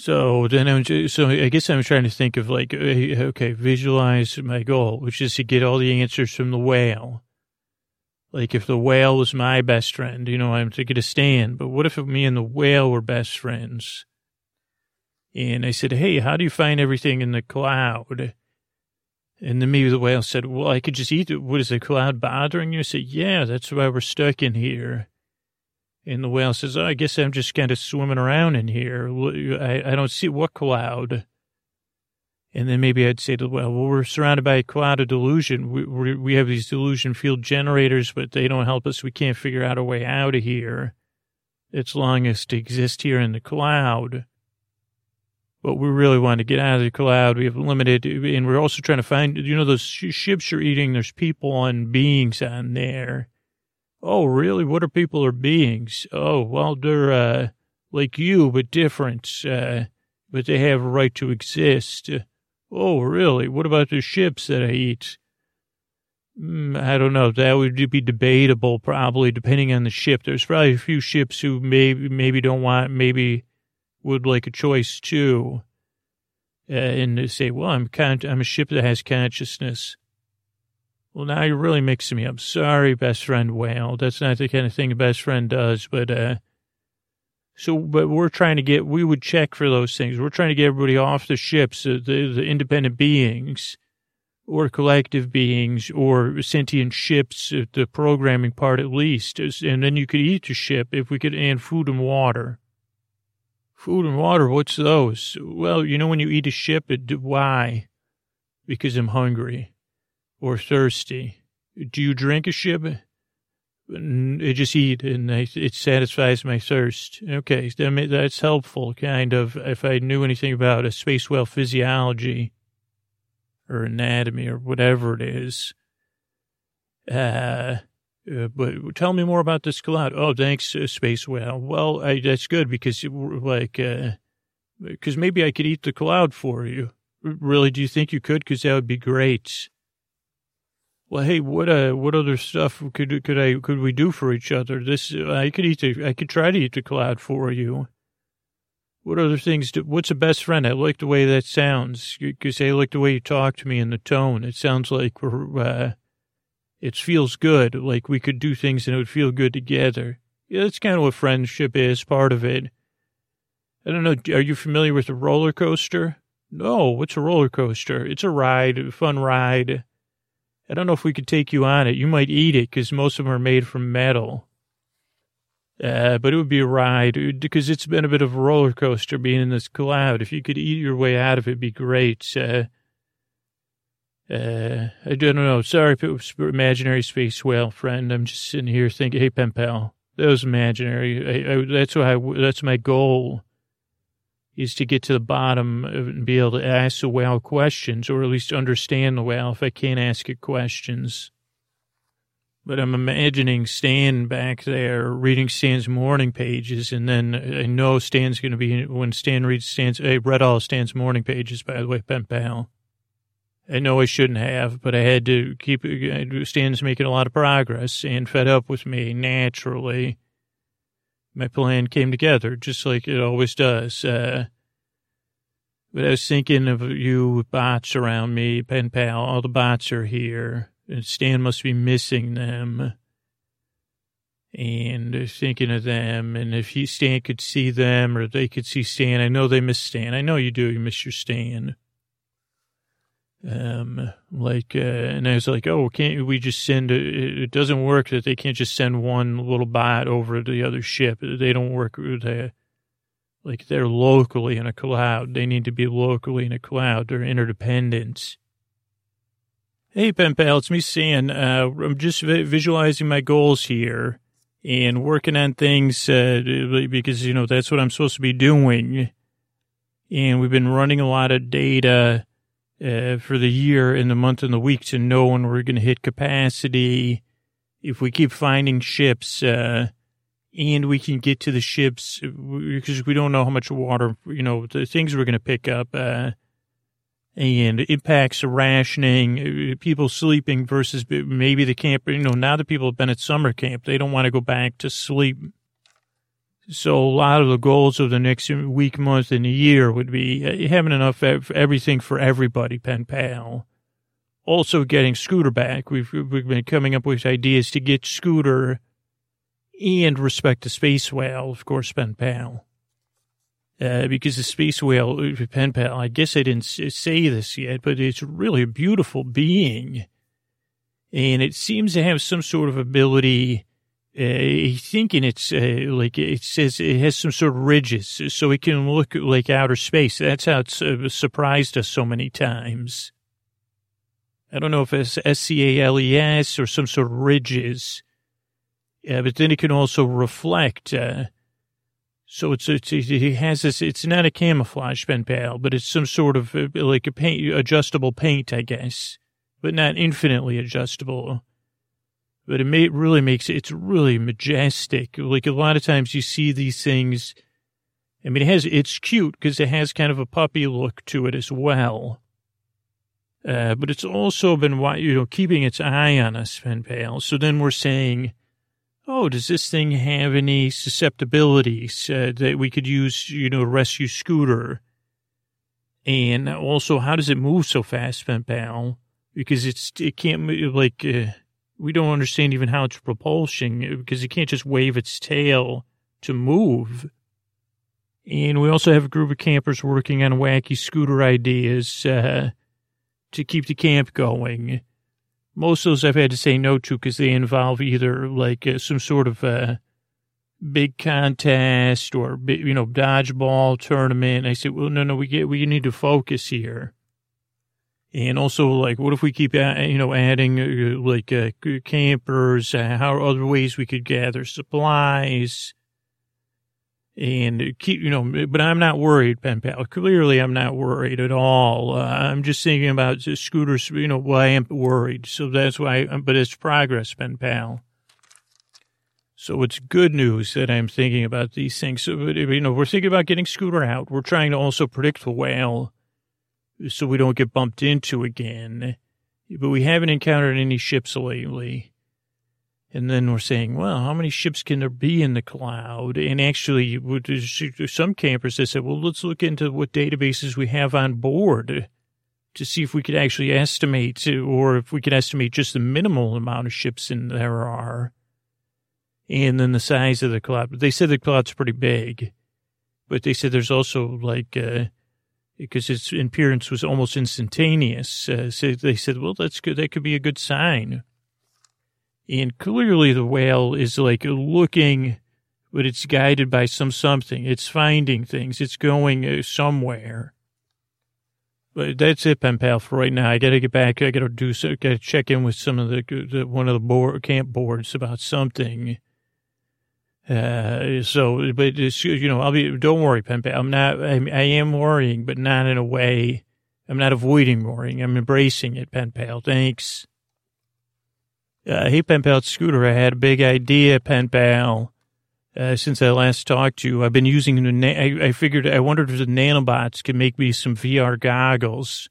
So then I'm just, so I guess I'm trying to think of like, uh, okay, visualize my goal, which is to get all the answers from the whale. Like if the whale was my best friend, you know, I'm to get a stand. But what if me and the whale were best friends? And I said, hey, how do you find everything in the cloud? And then maybe the whale said, well, I could just eat it. What is the cloud bothering you? I said, yeah, that's why we're stuck in here. And the whale says, oh, I guess I'm just kind of swimming around in here. I, I don't see what cloud. And then maybe I'd say to the whale, well, we're surrounded by a cloud of delusion. We, we, we have these delusion field generators, but they don't help us. We can't figure out a way out of here. It's allowing us to exist here in the cloud but we really want to get out of the cloud. We have limited, and we're also trying to find, you know, those ships you're eating, there's people and beings on there. Oh, really? What are people or beings? Oh, well, they're, uh, like you, but different, uh, but they have a right to exist. Oh, really? What about the ships that I eat? Mm, I don't know. That would be debatable, probably, depending on the ship. There's probably a few ships who maybe, maybe don't want, maybe, would like a choice too, uh, and say, "Well, I'm I'm a ship that has consciousness." Well, now you're really mixing me up. Sorry, best friend whale. That's not the kind of thing a best friend does. But uh, so, but we're trying to get. We would check for those things. We're trying to get everybody off the ships, the the independent beings. Or collective beings, or sentient ships, uh, the programming part at least, and then you could eat the ship if we could, and food and water. Food and water, what's those? Well, you know when you eat a ship, it, why? Because I'm hungry or thirsty. Do you drink a ship? I just eat and I, it satisfies my thirst. Okay, that's helpful, kind of, if I knew anything about a space whale physiology or anatomy or whatever it is. Uh, uh, but tell me more about this cloud. Oh, thanks, uh, Space Whale. Well, I, that's good because, like, uh, because maybe I could eat the cloud for you. Really, do you think you could? Because that would be great. Well, hey, what uh, what other stuff could could I could we do for each other? This I could eat the I could try to eat the cloud for you. What other things? Do, what's a best friend? I like the way that sounds because I like the way you talk to me and the tone. It sounds like we're. Uh, it feels good. Like we could do things and it would feel good together. Yeah, that's kind of what friendship is, part of it. I don't know. Are you familiar with a roller coaster? No, what's a roller coaster? It's a ride, a fun ride. I don't know if we could take you on it. You might eat it because most of them are made from metal. Uh, but it would be a ride because it's been a bit of a roller coaster being in this cloud. If you could eat your way out of it, it'd be great. Uh, uh, I don't know. Sorry if it was imaginary space whale friend. I'm just sitting here thinking, hey, pen pal, that was imaginary. I, I, that's what I, that's my goal is to get to the bottom and be able to ask the whale questions or at least understand the whale if I can't ask it questions. But I'm imagining Stan back there reading Stan's morning pages, and then I know Stan's going to be when Stan reads Stan's. I read all Stan's morning pages, by the way, pen pal. I know I shouldn't have, but I had to keep, Stan's making a lot of progress and fed up with me naturally. My plan came together just like it always does. Uh, but I was thinking of you bots around me, pen pal. All the bots are here. And Stan must be missing them. And thinking of them, and if he Stan could see them or they could see Stan, I know they miss Stan. I know you do. You miss your Stan. Um, like, uh, and I was like, oh, can't we just send, a, it doesn't work that they can't just send one little bot over to the other ship. They don't work with a, like they're locally in a cloud. They need to be locally in a cloud. They're interdependent. Hey, pen pal, it's me, Stan. Uh, I'm just visualizing my goals here and working on things, uh, because, you know, that's what I'm supposed to be doing. And we've been running a lot of data uh, for the year and the month and the week to know when we're going to hit capacity. If we keep finding ships, uh, and we can get to the ships because we don't know how much water, you know, the things we're going to pick up, uh, and impacts rationing, uh, people sleeping versus maybe the camp, you know, now that people have been at summer camp, they don't want to go back to sleep so a lot of the goals of the next week, month, and a year would be uh, having enough everything for everybody, pen pal. Also getting Scooter back. We've, we've been coming up with ideas to get Scooter and respect the space whale, of course, pen pal. uh, because the space whale, uh, pen pal, I guess I didn't say this yet, but it's really a beautiful being. And it seems to have some sort of ability. Uh, I think in its, uh, like it says it has some sort of ridges so it can look like outer space. That's how it's uh, surprised us so many times. I don't know if it's S-C-A-L-E-S or some sort of ridges. Yeah, but then it can also reflect, uh, so it's, it's, it has this, it's not a camouflage pen pal, but it's some sort of uh, like a paint, adjustable paint, I guess, but not infinitely adjustable. But it may, really makes it, it's really majestic. Like a lot of times you see these things. I mean, it has, it's cute because it has kind of a puppy look to it as well. Uh, but it's also been, you know, keeping its eye on us, pen pal. So then we're saying, oh, does this thing have any susceptibilities uh, that we could use, you know, a rescue scooter? And also, how does it move so fast, pen pal? Because it's, it can't move, like, uh, we don't understand even how it's propulsion because it can't just wave its tail to move. And we also have a group of campers working on wacky scooter ideas uh, to keep the camp going most of those I've had to say no to because they involve either like uh, some sort of uh, big contest or you know dodgeball tournament. I said, well, no, no, we get we need to focus here. And also, like, what if we keep, you know, adding uh, like uh, campers? Uh, how other ways we could gather supplies? and keep, you know, but I'm not worried, pen pal. Clearly, I'm not worried at all. Uh, I'm just thinking about scooters, you know, well, I am worried. So that's why, but it's progress, pen pal. So it's good news that I'm thinking about these things. So, you know, we're thinking about getting scooter out. We're trying to also predict the whale so we don't get bumped into again. But we haven't encountered any ships lately. And then we're saying, well, how many ships can there be in the cloud? And actually, some campers, they said, well, let's look into what databases we have on board to see if we could actually estimate, or if we could estimate just the minimal amount of ships in there are. And then the size of the cloud. They said the cloud's pretty big, but they said there's also like, uh, because its appearance was almost instantaneous. Uh, so they said, well, that's good. That could be a good sign. And clearly the whale is like looking, but it's guided by some something. It's finding things. It's going uh, somewhere. But that's it, pen pal, for right now. I got to get back. I got to do. Got to check in with some of the, the one of the board, camp boards about something. Uh, so, but you know, I'll be. Don't worry, pen pal. I'm not. I, I am worrying, but not in a way. I'm not avoiding worrying. I'm embracing it, pen pal. Thanks. Uh, hey, Pen Pal Scooter, I had a big idea, Pen Pal. Uh, since I last talked to you, I've been using the, na- I, I figured, I wondered if the nanobots could make me some VR goggles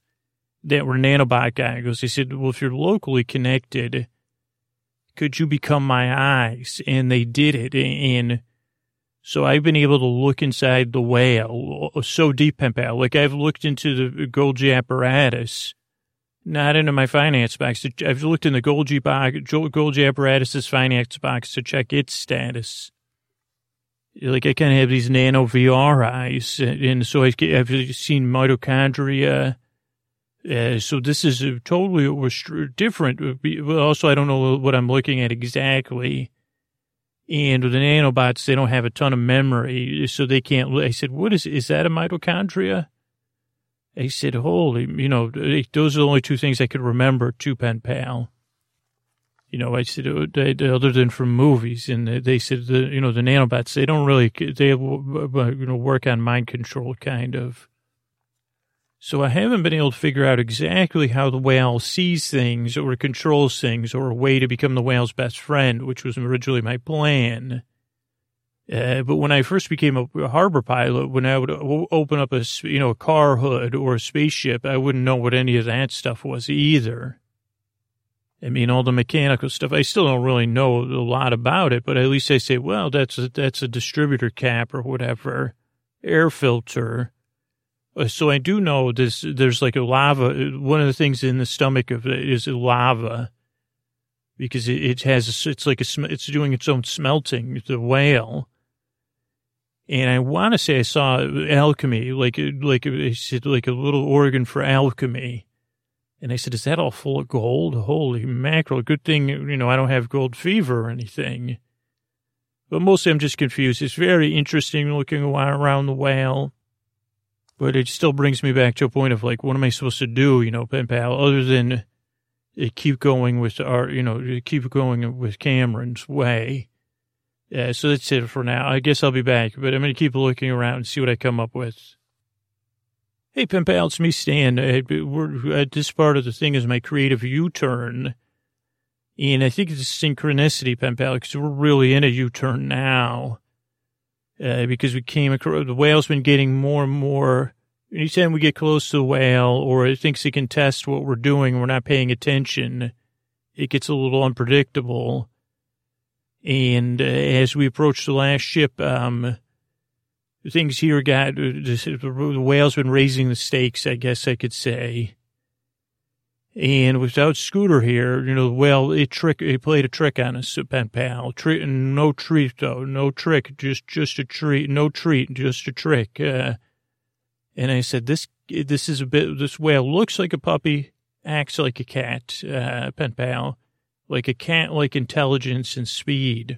that were nanobot goggles. They said, well, if you're locally connected, could you become my eyes? And they did it. And so I've been able to look inside the whale uh, so deep, Pal. Like I've looked into the Golgi apparatus not into my finance box. I've looked in the Golgi box, Golgi apparatus's finance box to check its status. Like I kind of have these nano VR eyes, and so I've seen mitochondria. Uh, so this is totally different. Also, I don't know what I'm looking at exactly. And with the nanobots, they don't have a ton of memory, so they can't. I said, "What is? Is that a mitochondria?" I said, holy, you know, those are the only two things I could remember, two pen pal. You know, I said, uh, other than from movies, and they said, the, you know, the nanobots, they don't really, they, you know, work on mind control kind of. So I haven't been able to figure out exactly how the whale sees things or controls things or a way to become the whale's best friend, which was originally my plan. Uh, but when I first became a harbor pilot, when I would open up a you know a car hood or a spaceship, I wouldn't know what any of that stuff was either. I mean, all the mechanical stuff. I still don't really know a lot about it, but at least I say, well, that's a, that's a distributor cap or whatever, air filter. Uh, so I do know this. There's like a lava. Uh, one of the things in the stomach of it is lava, because it, it has. It's like a. It's doing its own smelting. The whale And I want to say I saw uh, alchemy, like, uh, like, like a little organ for alchemy. And I said, is that all full of gold? Holy mackerel. Good thing, you know, I don't have gold fever or anything. But mostly I'm just confused. It's very interesting looking around the whale. But it still brings me back to a point of like, what am I supposed to do, you know, pen pal, other than uh, keep going with our, you know, keep going with Cameron's way. Yeah, so that's it for now. I guess I'll be back, but I'm going to keep looking around and see what I come up with. Hey, pen pal, it's me, Stan. Uh, we're, this part of the thing is my creative U-turn. And I think it's synchronicity, pen pal, because we're really in a U-turn now uh, because we came across the whale's been getting more and more. Anytime we get close to the whale or it thinks it can test what we're doing, we're not paying attention. It gets a little unpredictable. And uh, as we approach the last ship, um, things here got the whale's been raising the stakes, I guess I could say. And without Scooter here, you know, well, it trick, it played a trick on us, pen pal. Treat, no treat though, no trick, just, just a treat, no treat, just a trick. Uh, and I said, this, this is a bit, this whale looks like a puppy, acts like a cat, uh, pen pal, like a cat, like intelligence and speed.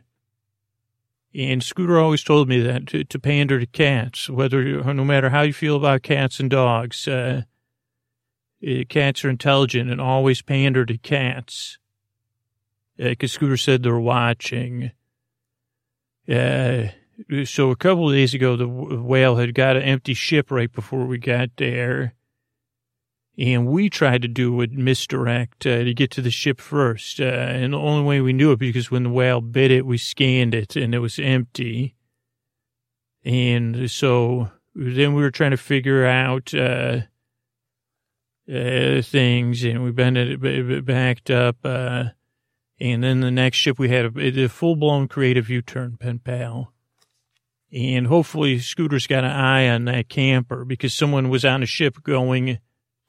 And Scooter always told me that to, to pander to cats, whether, no matter how you feel about cats and dogs, uh, uh, cats are intelligent and always pander to cats. Because uh, Scooter said they're watching. Uh, so a couple of days ago, the whale had got an empty ship right before we got there. And we tried to do a misdirect uh, to get to the ship first. Uh, and the only way we knew it because when the whale bit it, we scanned it and it was empty. And so then we were trying to figure out uh, uh, things, and we've been backed up. Uh, and then the next ship we had a, a full blown creative U turn, pen pal. And hopefully Scooter's got an eye on that camper because someone was on a ship going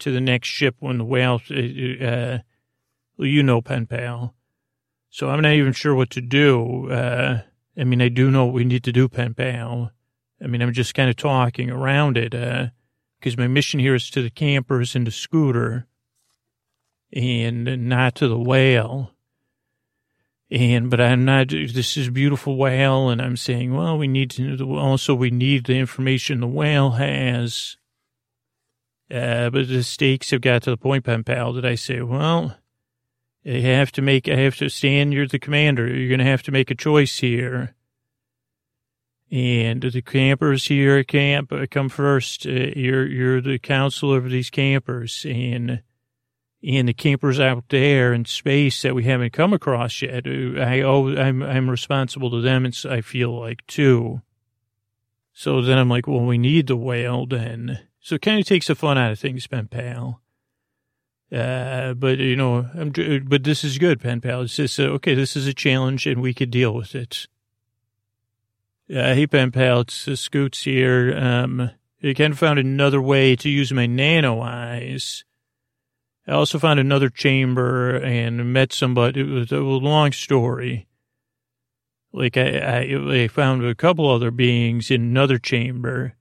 to the next ship when the whale, uh, uh well, you know, pen pal. So I'm not even sure what to do. Uh, I mean, I do know what we need to do, pen pal. I mean, I'm just kind of talking around it. Uh, because my mission here is to the campers and the scooter and not to the whale. And, but I'm not, this is a beautiful whale. And I'm saying, well, we need to, also we need the information the whale has. Uh, but the stakes have got to the point, pen pal, that I say, well, I have to make, I have to stand, you're the commander. You're going to have to make a choice here. And the campers here at camp uh, come first. Uh, you're you're the counselor of these campers, and and the campers out there in space that we haven't come across yet. Uh, I I'm I'm responsible to them, and I feel like too. So then I'm like, well, we need the whale then. So it kind of takes the fun out of things, pen pal. Uh, but you know, I'm, but this is good, pen pal. It's just uh, okay. This is a challenge, and we could deal with it. Uh, hey, pen pal, it's uh, Scoots here. Um, I kind of found another way to use my nano eyes. I also found another chamber and met somebody. It was a long story. Like I, I, I found a couple other beings in another chamber,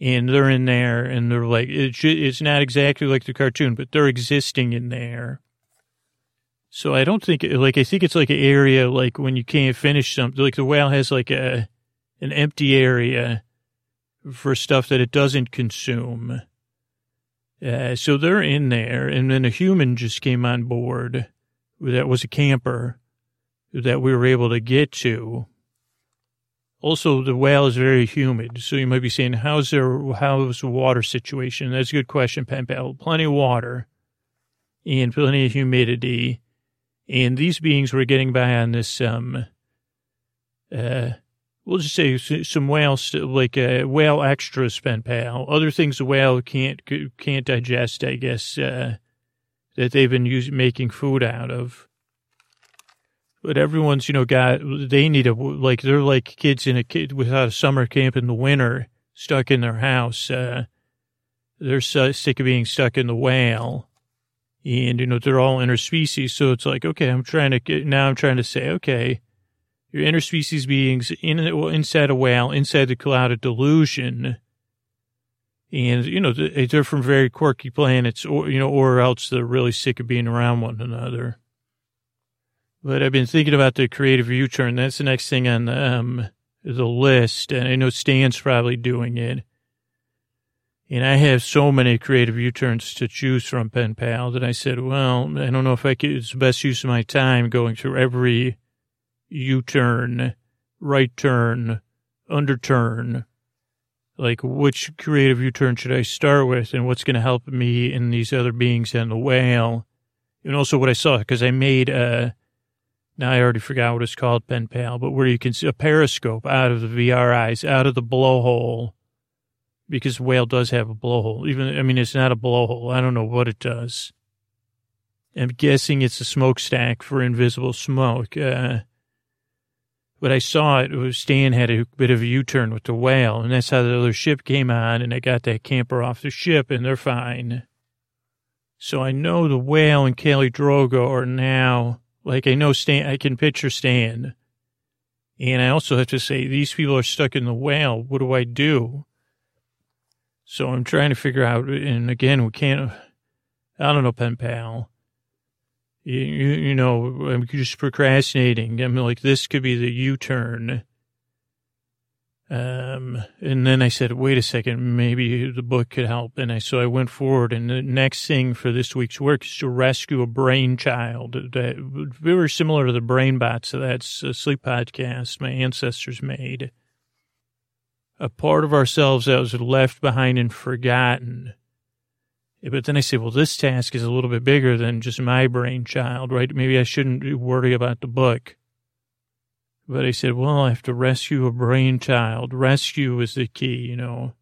and they're in there, and they're like, it's it's not exactly like the cartoon, but they're existing in there. So I don't think, like, I think it's like an area, like when you can't finish something, like the whale has like a, an empty area for stuff that it doesn't consume. Uh, so they're in there, and then a human just came on board that was a camper that we were able to get to. Also, the whale is very humid, so you might be saying, "How's there? How's the water situation?" That's a good question, Pen Pal. Plenty of water and plenty of humidity, and these beings were getting by on this um, uh, we'll just say some whale, like uh, whale extras, pen pal. Other things the whale can't can't digest, I guess, uh, that they've been using making food out of. But everyone's, you know, got they need a like they're like kids in a kid without a summer camp in the winter, stuck in their house. Uh, they're sick of being stuck in the whale. And, you know, they're all interspecies. So it's like, okay, I'm trying to get, now I'm trying to say, okay, You're interspecies beings in inside a whale, inside the cloud of delusion. And, you know, they're from very quirky planets, or, you know, or else they're really sick of being around one another. But I've been thinking about the creative U-turn. That's the next thing on the, um, the list. And I know Stan's probably doing it. And I have so many creative U-turns to choose from, Pen Pal, that I said, well, I don't know if I could, it's the best use of my time going through every U-turn, right turn, underturn. Like, which creative U-turn should I start with and what's going to help me in these other beings and the whale? And also what I saw, because I made a, now I already forgot what it's called, Pen Pal, but where you can see a periscope out of the VR eyes, out of the blowhole because whale does have a blowhole. Even, I mean, it's not a blowhole. I don't know what it does. I'm guessing it's a smokestack for invisible smoke. Uh, but I saw it, was Stan had a bit of a U-turn with the whale, and that's how the other ship came on, and I got that camper off the ship, and they're fine. So I know the whale and Kelly Drogo are now, like I know Stan, I can picture Stan. And I also have to say, these people are stuck in the whale. What do I do? So I'm trying to figure out, and again, we can't, I don't know, pen pal. You, you, know, I'm just procrastinating. I'm like, this could be the U-turn. Um, and then I said, wait a second, maybe the book could help. And I, so I went forward and the next thing for this week's work is to rescue a brain child that very similar to the brain bots. So that's a sleep podcast my ancestors made a part of ourselves that was left behind and forgotten. But then I say, well, this task is a little bit bigger than just my brainchild, right? Maybe I shouldn't worry about the book. But I said, well, I have to rescue a brainchild. Rescue is the key, you know.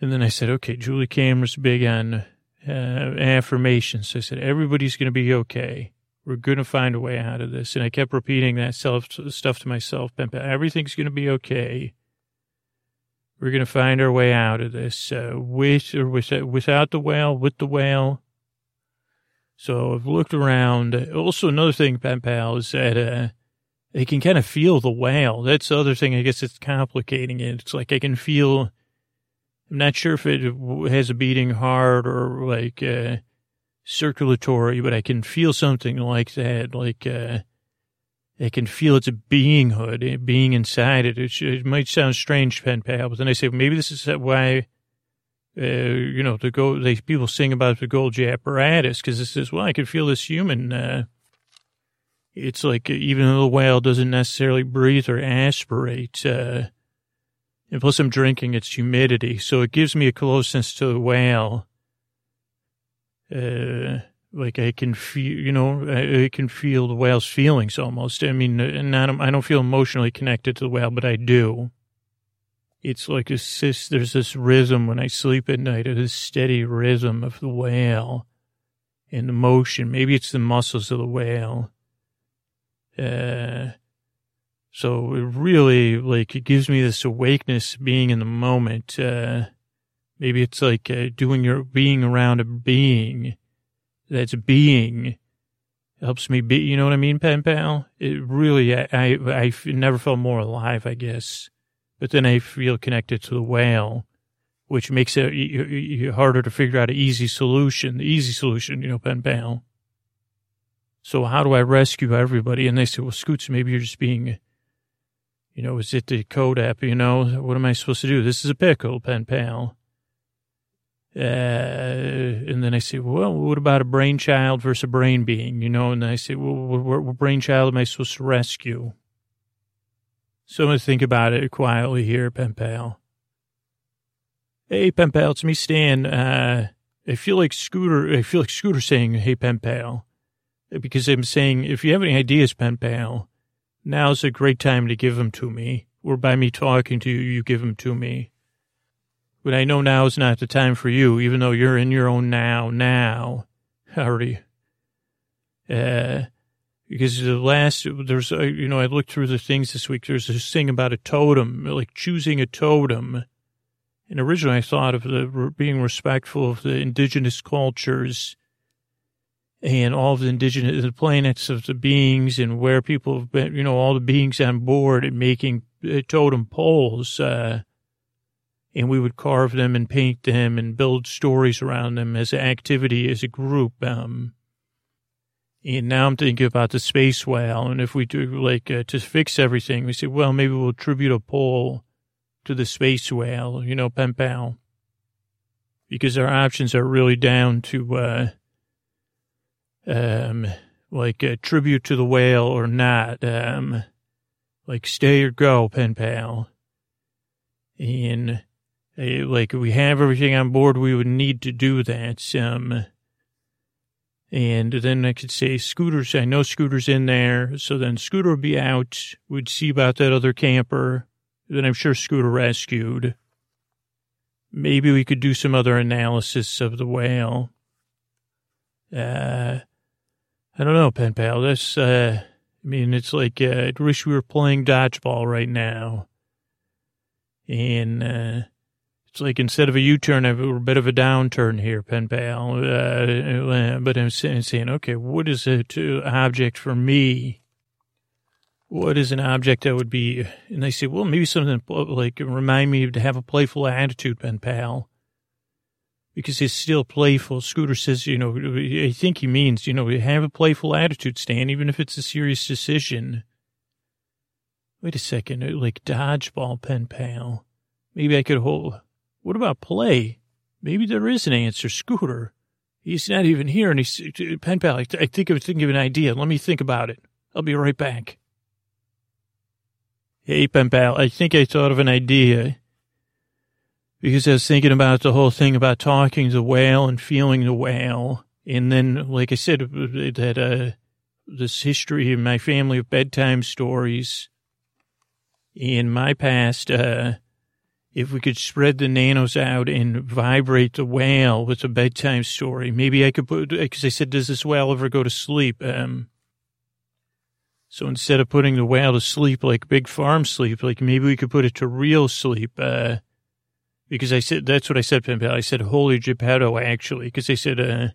And then I said, okay, Julia Cameron's big on uh, affirmations. So I said, everybody's going to be okay. We're going to find a way out of this. And I kept repeating that self stuff to myself. Everything's going to be okay. We're going to find our way out of this uh, with or without, the whale, with the whale. So I've looked around. Also, another thing, Pen Pal, is that uh, they can kind of feel the whale. That's the other thing. I guess it's complicating it. It's like I can feel. I'm not sure if it has a beating heart or like uh, circulatory, but I can feel something like that. Like uh, it can feel its beinghood, eh, being inside it. It, it might sound strange, pen pal, but then I say maybe this is why, uh, you know, the gold. They people sing about the Golgi apparatus because this is well, I can feel this human. Uh, it's like even the whale doesn't necessarily breathe or aspirate, uh, and plus I'm drinking its humidity, so it gives me a closeness to the whale. Uh, like I can feel, you know, I, I, can feel the whale's feelings almost. I mean, not, I don't feel emotionally connected to the whale, but I do. It's like a there's this rhythm when I sleep at night, this steady rhythm of the whale and the motion. Maybe it's the muscles of the whale. Uh, so it really, like, it gives me this awakeness being in the moment. Uh, maybe it's like uh, doing your, being around a being that's being helps me be, you know what I mean, pen pal? It really, I, I, I never felt more alive, I guess. But then I feel connected to the whale, which makes it harder to figure out an easy solution, the easy solution, you know, pen pal. So how do I rescue everybody? And they say, well, Scoots, maybe you're just being, you know, is it the code app? You know, what am I supposed to do? This is a pickle, pen pal. Uh, and then I say, well, what about a brainchild versus a brain being, you know? And I say, well, what, what brainchild am I supposed to rescue? So I'm going to think about it quietly here, pen pal. Hey, pen pal, it's me, Stan. Uh, I feel like Scooter, I feel like Scooter saying, hey, pen pal, because I'm saying, if you have any ideas, pen pal, now's a great time to give them to me. Or by me talking to you, you give them to me. But I know now is not the time for you, even though you're in your own now, now. Already. Uh, because the last, there's, uh, you know, I looked through the things this week. There's this thing about a totem, like choosing a totem. And originally I thought of the being respectful of the indigenous cultures and all of the indigenous the planets of the beings and where people have been, you know, all the beings on board and making uh, totem poles. Uh, and we would carve them and paint them and build stories around them as an activity as a group. Um, and now I'm thinking about the space whale. And if we do like uh, to fix everything, we say, well, maybe we'll attribute a pole to the space whale, you know, pen pal. Because our options are really down to, uh, um, like a tribute to the whale or not. Um, like stay or go, pen pal. And uh, like we have everything on board, we would need to do that. Um, and then I could say Scooter's, I know Scooter's in there. So then Scooter would be out. We'd see about that other camper. Then I'm sure Scooter rescued. Maybe we could do some other analysis of the whale. Uh, I don't know, pen pal. That's, uh, I mean, it's like, uh, I wish we were playing dodgeball right now. And, uh, it's like instead of a U-turn, I have a bit of a downturn here, pen pal. Uh, but I'm saying, okay, what is an object for me? What is an object that would be? And they say, well, maybe something like remind me to have a playful attitude, pen pal. Because he's still playful. Scooter says, you know, I think he means, you know, have a playful attitude, Stan, even if it's a serious decision. Wait a second, like dodgeball, pen pal. Maybe I could hold what about play? Maybe there is an answer. Scooter. He's not even here. And he's, pen pal, I, th- I think I of an idea. Let me think about it. I'll be right back. Hey, pen pal, I think I thought of an idea. Because I was thinking about the whole thing about talking to the whale and feeling the whale. And then, like I said, that, uh, this history in my family of bedtime stories in my past, uh, if we could spread the nanos out and vibrate the whale with a bedtime story, maybe I could put, because I said, does this whale ever go to sleep? Um, so instead of putting the whale to sleep like big farm sleep, like maybe we could put it to real sleep, uh, because I said, that's what I said, Pimpel. I said, holy Geppetto, actually, because they said, uh,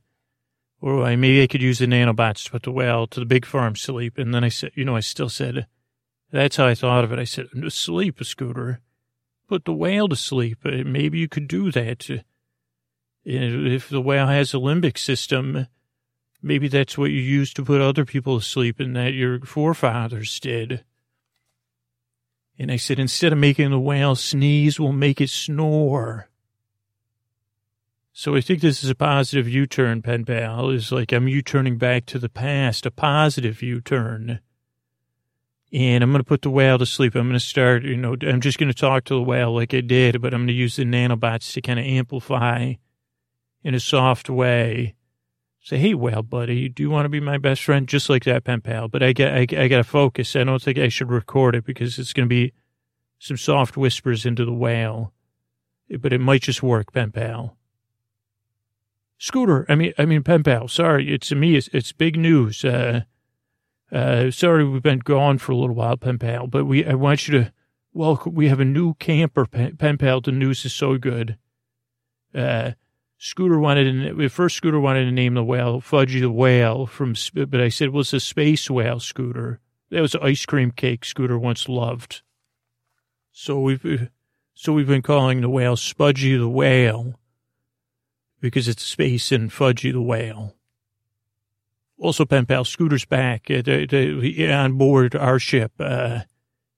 or maybe I could use the nanobots to put the whale to the big farm sleep. And then I said, you know, I still said, that's how I thought of it. I said, sleep, a scooter put the whale to sleep. Uh, maybe you could do that. Uh, if the whale has a limbic system, maybe that's what you use to put other people to sleep and that your forefathers did. And I said, instead of making the whale sneeze, we'll make it snore. So I think this is a positive U-turn, pen pal. It's like I'm U-turning back to the past, a positive U-turn and I'm going to put the whale to sleep. I'm going to start, you know, I'm just going to talk to the whale like I did, but I'm going to use the nanobots to kind of amplify in a soft way. Say, hey, whale buddy, do you want to be my best friend? Just like that, pen pal. But I got, I, I got to focus. I don't think I should record it because it's going to be some soft whispers into the whale. But it might just work, pen pal. Scooter, I mean, I mean, pen pal. Sorry, it's me. It's, it's big news. Uh, uh, sorry, we've been gone for a little while, pen pal, but we, I want you to welcome, we have a new camper, pen, pal. The news is so good. Uh, Scooter wanted to, first Scooter wanted to name the whale Fudgie the Whale from, but I said, well, it's a space whale, Scooter. That was ice cream cake Scooter once loved. So we've, so we've been calling the whale Spudgie the Whale because it's space and Fudgie the Whale. Also, pen pal, Scooter's back uh, the, the, on board our ship, uh,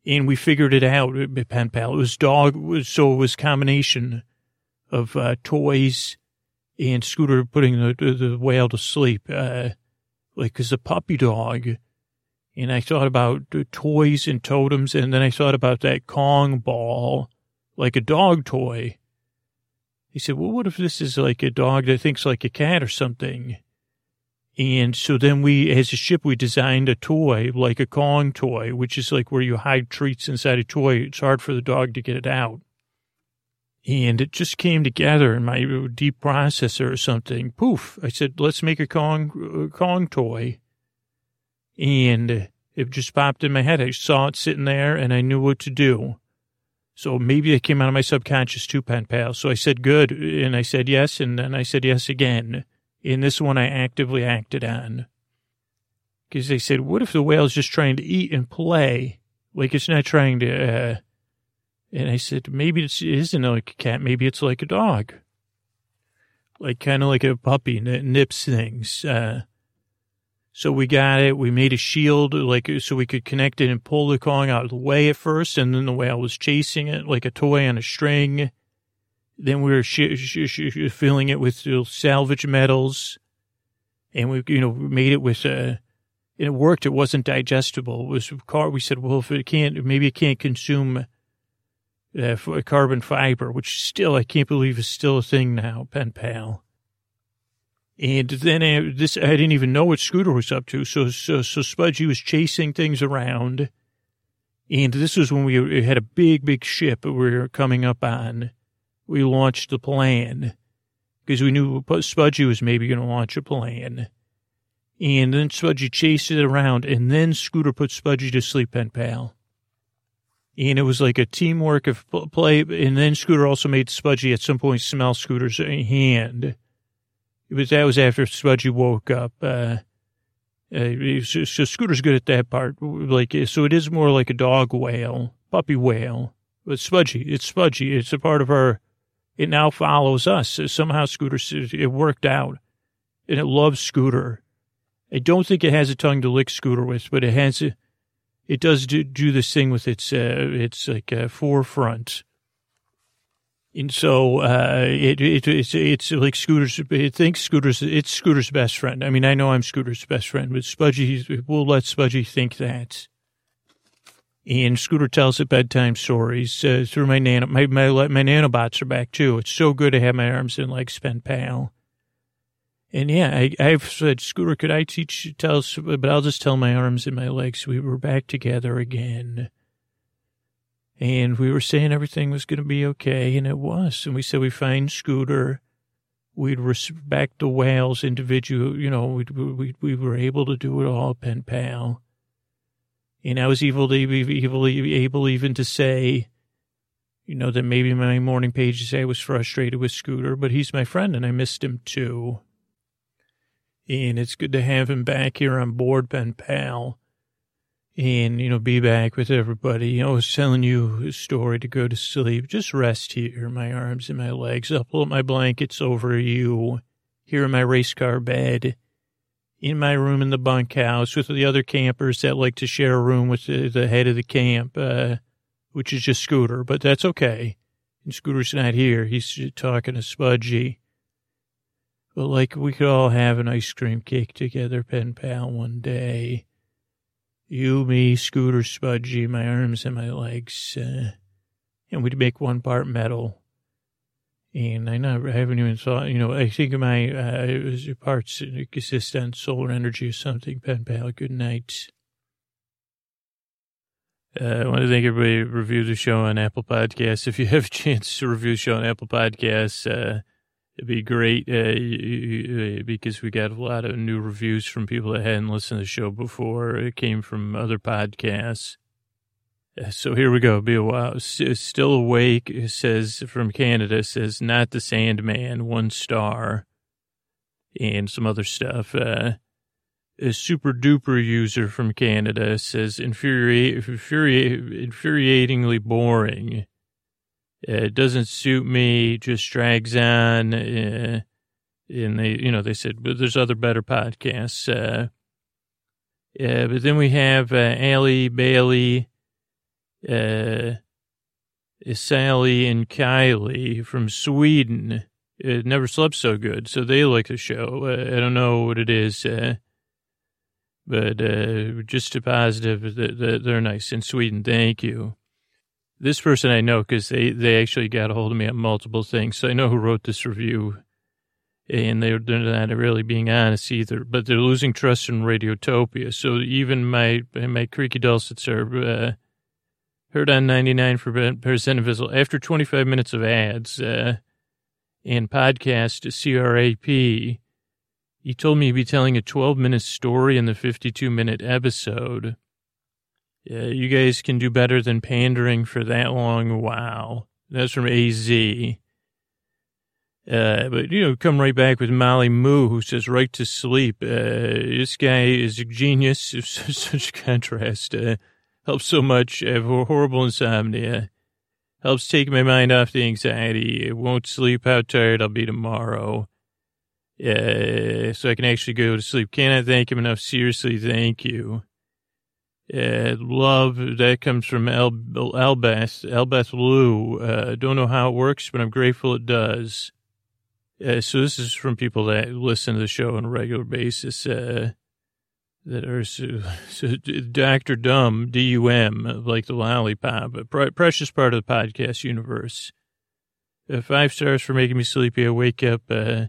and we figured it out, uh, pen pal. It was dog, so it was combination of uh, toys and Scooter putting the, the, the whale to sleep, uh, like as a puppy dog. And I thought about toys and totems, and then I thought about that Kong ball, like a dog toy. He said, well, what if this is like a dog that thinks like a cat or something? And so then we, as a ship, we designed a toy, like a Kong toy, which is like where you hide treats inside a toy. It's hard for the dog to get it out. And it just came together in my deep processor or something. Poof. I said, let's make a Kong, uh, Kong toy. And it just popped in my head. I saw it sitting there and I knew what to do. So maybe it came out of my subconscious too, pen pal. So I said, good. And I said yes. And then I said yes again And this one I actively acted on. Because they said, what if the whale's just trying to eat and play? Like it's not trying to, uh, and I said, maybe it's, it isn't like a cat. Maybe it's like a dog. Like kind of like a puppy that nips things. Uh, so we got it. We made a shield, like, so we could connect it and pull the Kong out of the way at first. And then the whale was chasing it like a toy on a string. Then we were sh- sh- sh- filling it with salvage metals. And we, you know, made it with, uh, it worked. It wasn't digestible. It was car. We said, well, if it can't, maybe it can't consume uh, carbon fiber, which still, I can't believe is still a thing now, pen pal. And then uh, this, I didn't even know what Scooter was up to. So, so, so Spudgie was chasing things around. And this was when we had a big, big ship we were coming up on. We launched the plan because we knew Spudgie was maybe going to launch a plan. And then Spudgie chased it around, and then Scooter put Spudgie to sleep, pen pal. And it was like a teamwork of play. And then Scooter also made Spudgie at some point smell Scooter's hand. It was that was after Spudgie woke up. Uh, uh, so, so Scooter's good at that part. Like so, it is more like a dog whale, puppy whale. But Spudgie, it's Spudgie. It's a part of our. It now follows us. Somehow Scooter, it worked out, and it loves Scooter. I don't think it has a tongue to lick Scooter with, but it has. It does do, do this thing with its uh, its like uh, forefront and so uh, it, it, it's it's like Scooter's. It thinks Scooter's. It's Scooter's best friend. I mean, I know I'm Scooter's best friend, but Spudgie. We'll let Spudgie think that. And Scooter tells it bedtime stories uh, through my nano. My, my my nanobots are back too. It's so good to have my arms and legs spent pal. And yeah, I, I've said, Scooter, could I teach, tell but I'll just tell my arms and my legs. We were back together again. And we were saying everything was going to be okay, and it was. And we said we find Scooter. We'd respect the whales individual, you know, we we we were able to do it all, pen pal. And I was to, able, able even to say, you know, that maybe my morning pages I was frustrated with Scooter, but he's my friend and I missed him too. And it's good to have him back here on board, pen pal and, you know, be back with everybody. I was telling you a story to go to sleep. Just rest here, my arms and my legs. I'll pull up my blankets over you here in my race car bed in my room in the bunkhouse with the other campers that like to share a room with the, the head of the camp, uh, which is just Scooter, but that's okay. And Scooter's not here. He's talking to Spudgie. But like we could all have an ice cream cake together, pen pal, one day. You, me, Scooter, Spudgie, my arms and my legs. Uh, and we'd make one part metal. And I never, I haven't even thought, you know, I think of my uh, parts consist on solar energy or something. Pen pal, good night. Uh, I want to thank everybody who reviewed the show on Apple Podcasts. If you have a chance to review the show on Apple Podcasts, uh, It'd be great uh, because we got a lot of new reviews from people that hadn't listened to the show before. It came from other podcasts. So here we go. Be a while. Still awake says from Canada says not the Sandman, one star, and some other stuff. Uh, a super duper user from Canada says infuriatingly boring. It doesn't suit me, just drags on. Uh, and they, you know, they said, but there's other better podcasts. Uh, uh, but then we have uh, Allie Bailey, uh, Sally, and Kylie from Sweden. It never slept so good, so they like the show. Uh, I don't know what it is, uh, but uh, just a positive that they're nice in Sweden. Thank you. This person I know because they, they actually got a hold of me on multiple things. So I know who wrote this review. And they're, they're not really being honest either, but they're losing trust in Radiotopia. So even my my creaky dulcets are uh, heard on 99% Invisible. After 25 minutes of ads uh, and podcast CRAP, he told me he'd be telling a 12 minute story in the 52 minute episode. Yeah, you guys can do better than pandering for that long. Wow. That's from AZ. Uh, but, you know, come right back with Molly Moo, who says right to sleep. Uh, this guy is a genius. [laughs] Such contrast. Helps so much. I have horrible insomnia. Helps take my mind off the anxiety. I won't sleep how tired I'll be tomorrow. So I can actually go to sleep. Cannot thank him enough. Seriously, thank you. Love, that comes from El, Elbeth, Elbeth Lou. Uh, don't know how it works, but I'm grateful it does. Uh, so this is from people that listen to the show on a regular basis. Uh, that are so, [laughs] so Dr. Dumb, D-U-M, like the lollipop, a pre- precious part of the podcast universe. Uh, five stars for making me sleepy. I wake up, uh,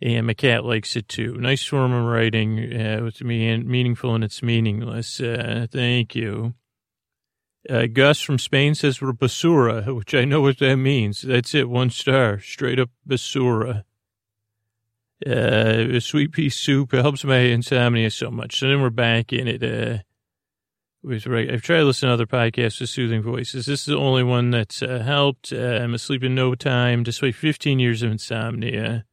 and my cat likes it too. Nice form of writing. Uh, it's me meaningful and it's meaningless. Uh, thank you. Uh, Gus from Spain says we're basura, which I know what that means. That's it. One star. Straight up basura. Uh, sweet pea soup it helps my insomnia so much. So then we're back in it. Uh, right. I've tried to listen to other podcasts with soothing voices. This is the only one that's uh, helped. Uh, I'm asleep in no time, despite 15 years of insomnia.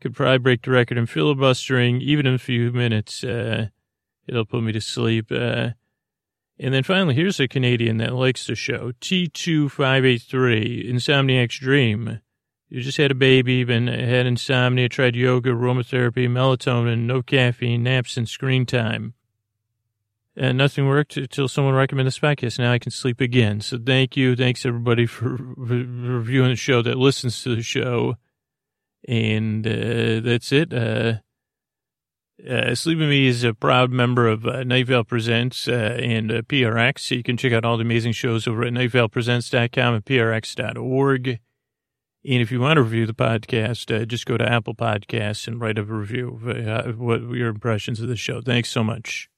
Could probably break the record in filibustering, even in a few minutes. Uh, it'll put me to sleep. Uh, and then finally, here's a Canadian that likes the show. T2583, Insomniac's Dream. You just had a baby, been had insomnia, tried yoga, aromatherapy, melatonin, no caffeine, naps, and screen time. And nothing worked until someone recommended this podcast. Now I can sleep again. So thank you. Thanks everybody for reviewing the show that listens to the show. And uh, that's it. Uh, uh, Sleep With Me is a proud member of uh, Night Vale Presents uh, and uh, PRX. So you can check out all the amazing shows over at nightvalepresents.com and prx.org. And if you want to review the podcast, uh, just go to Apple Podcasts and write a review of uh, what your impressions of the show. Thanks so much.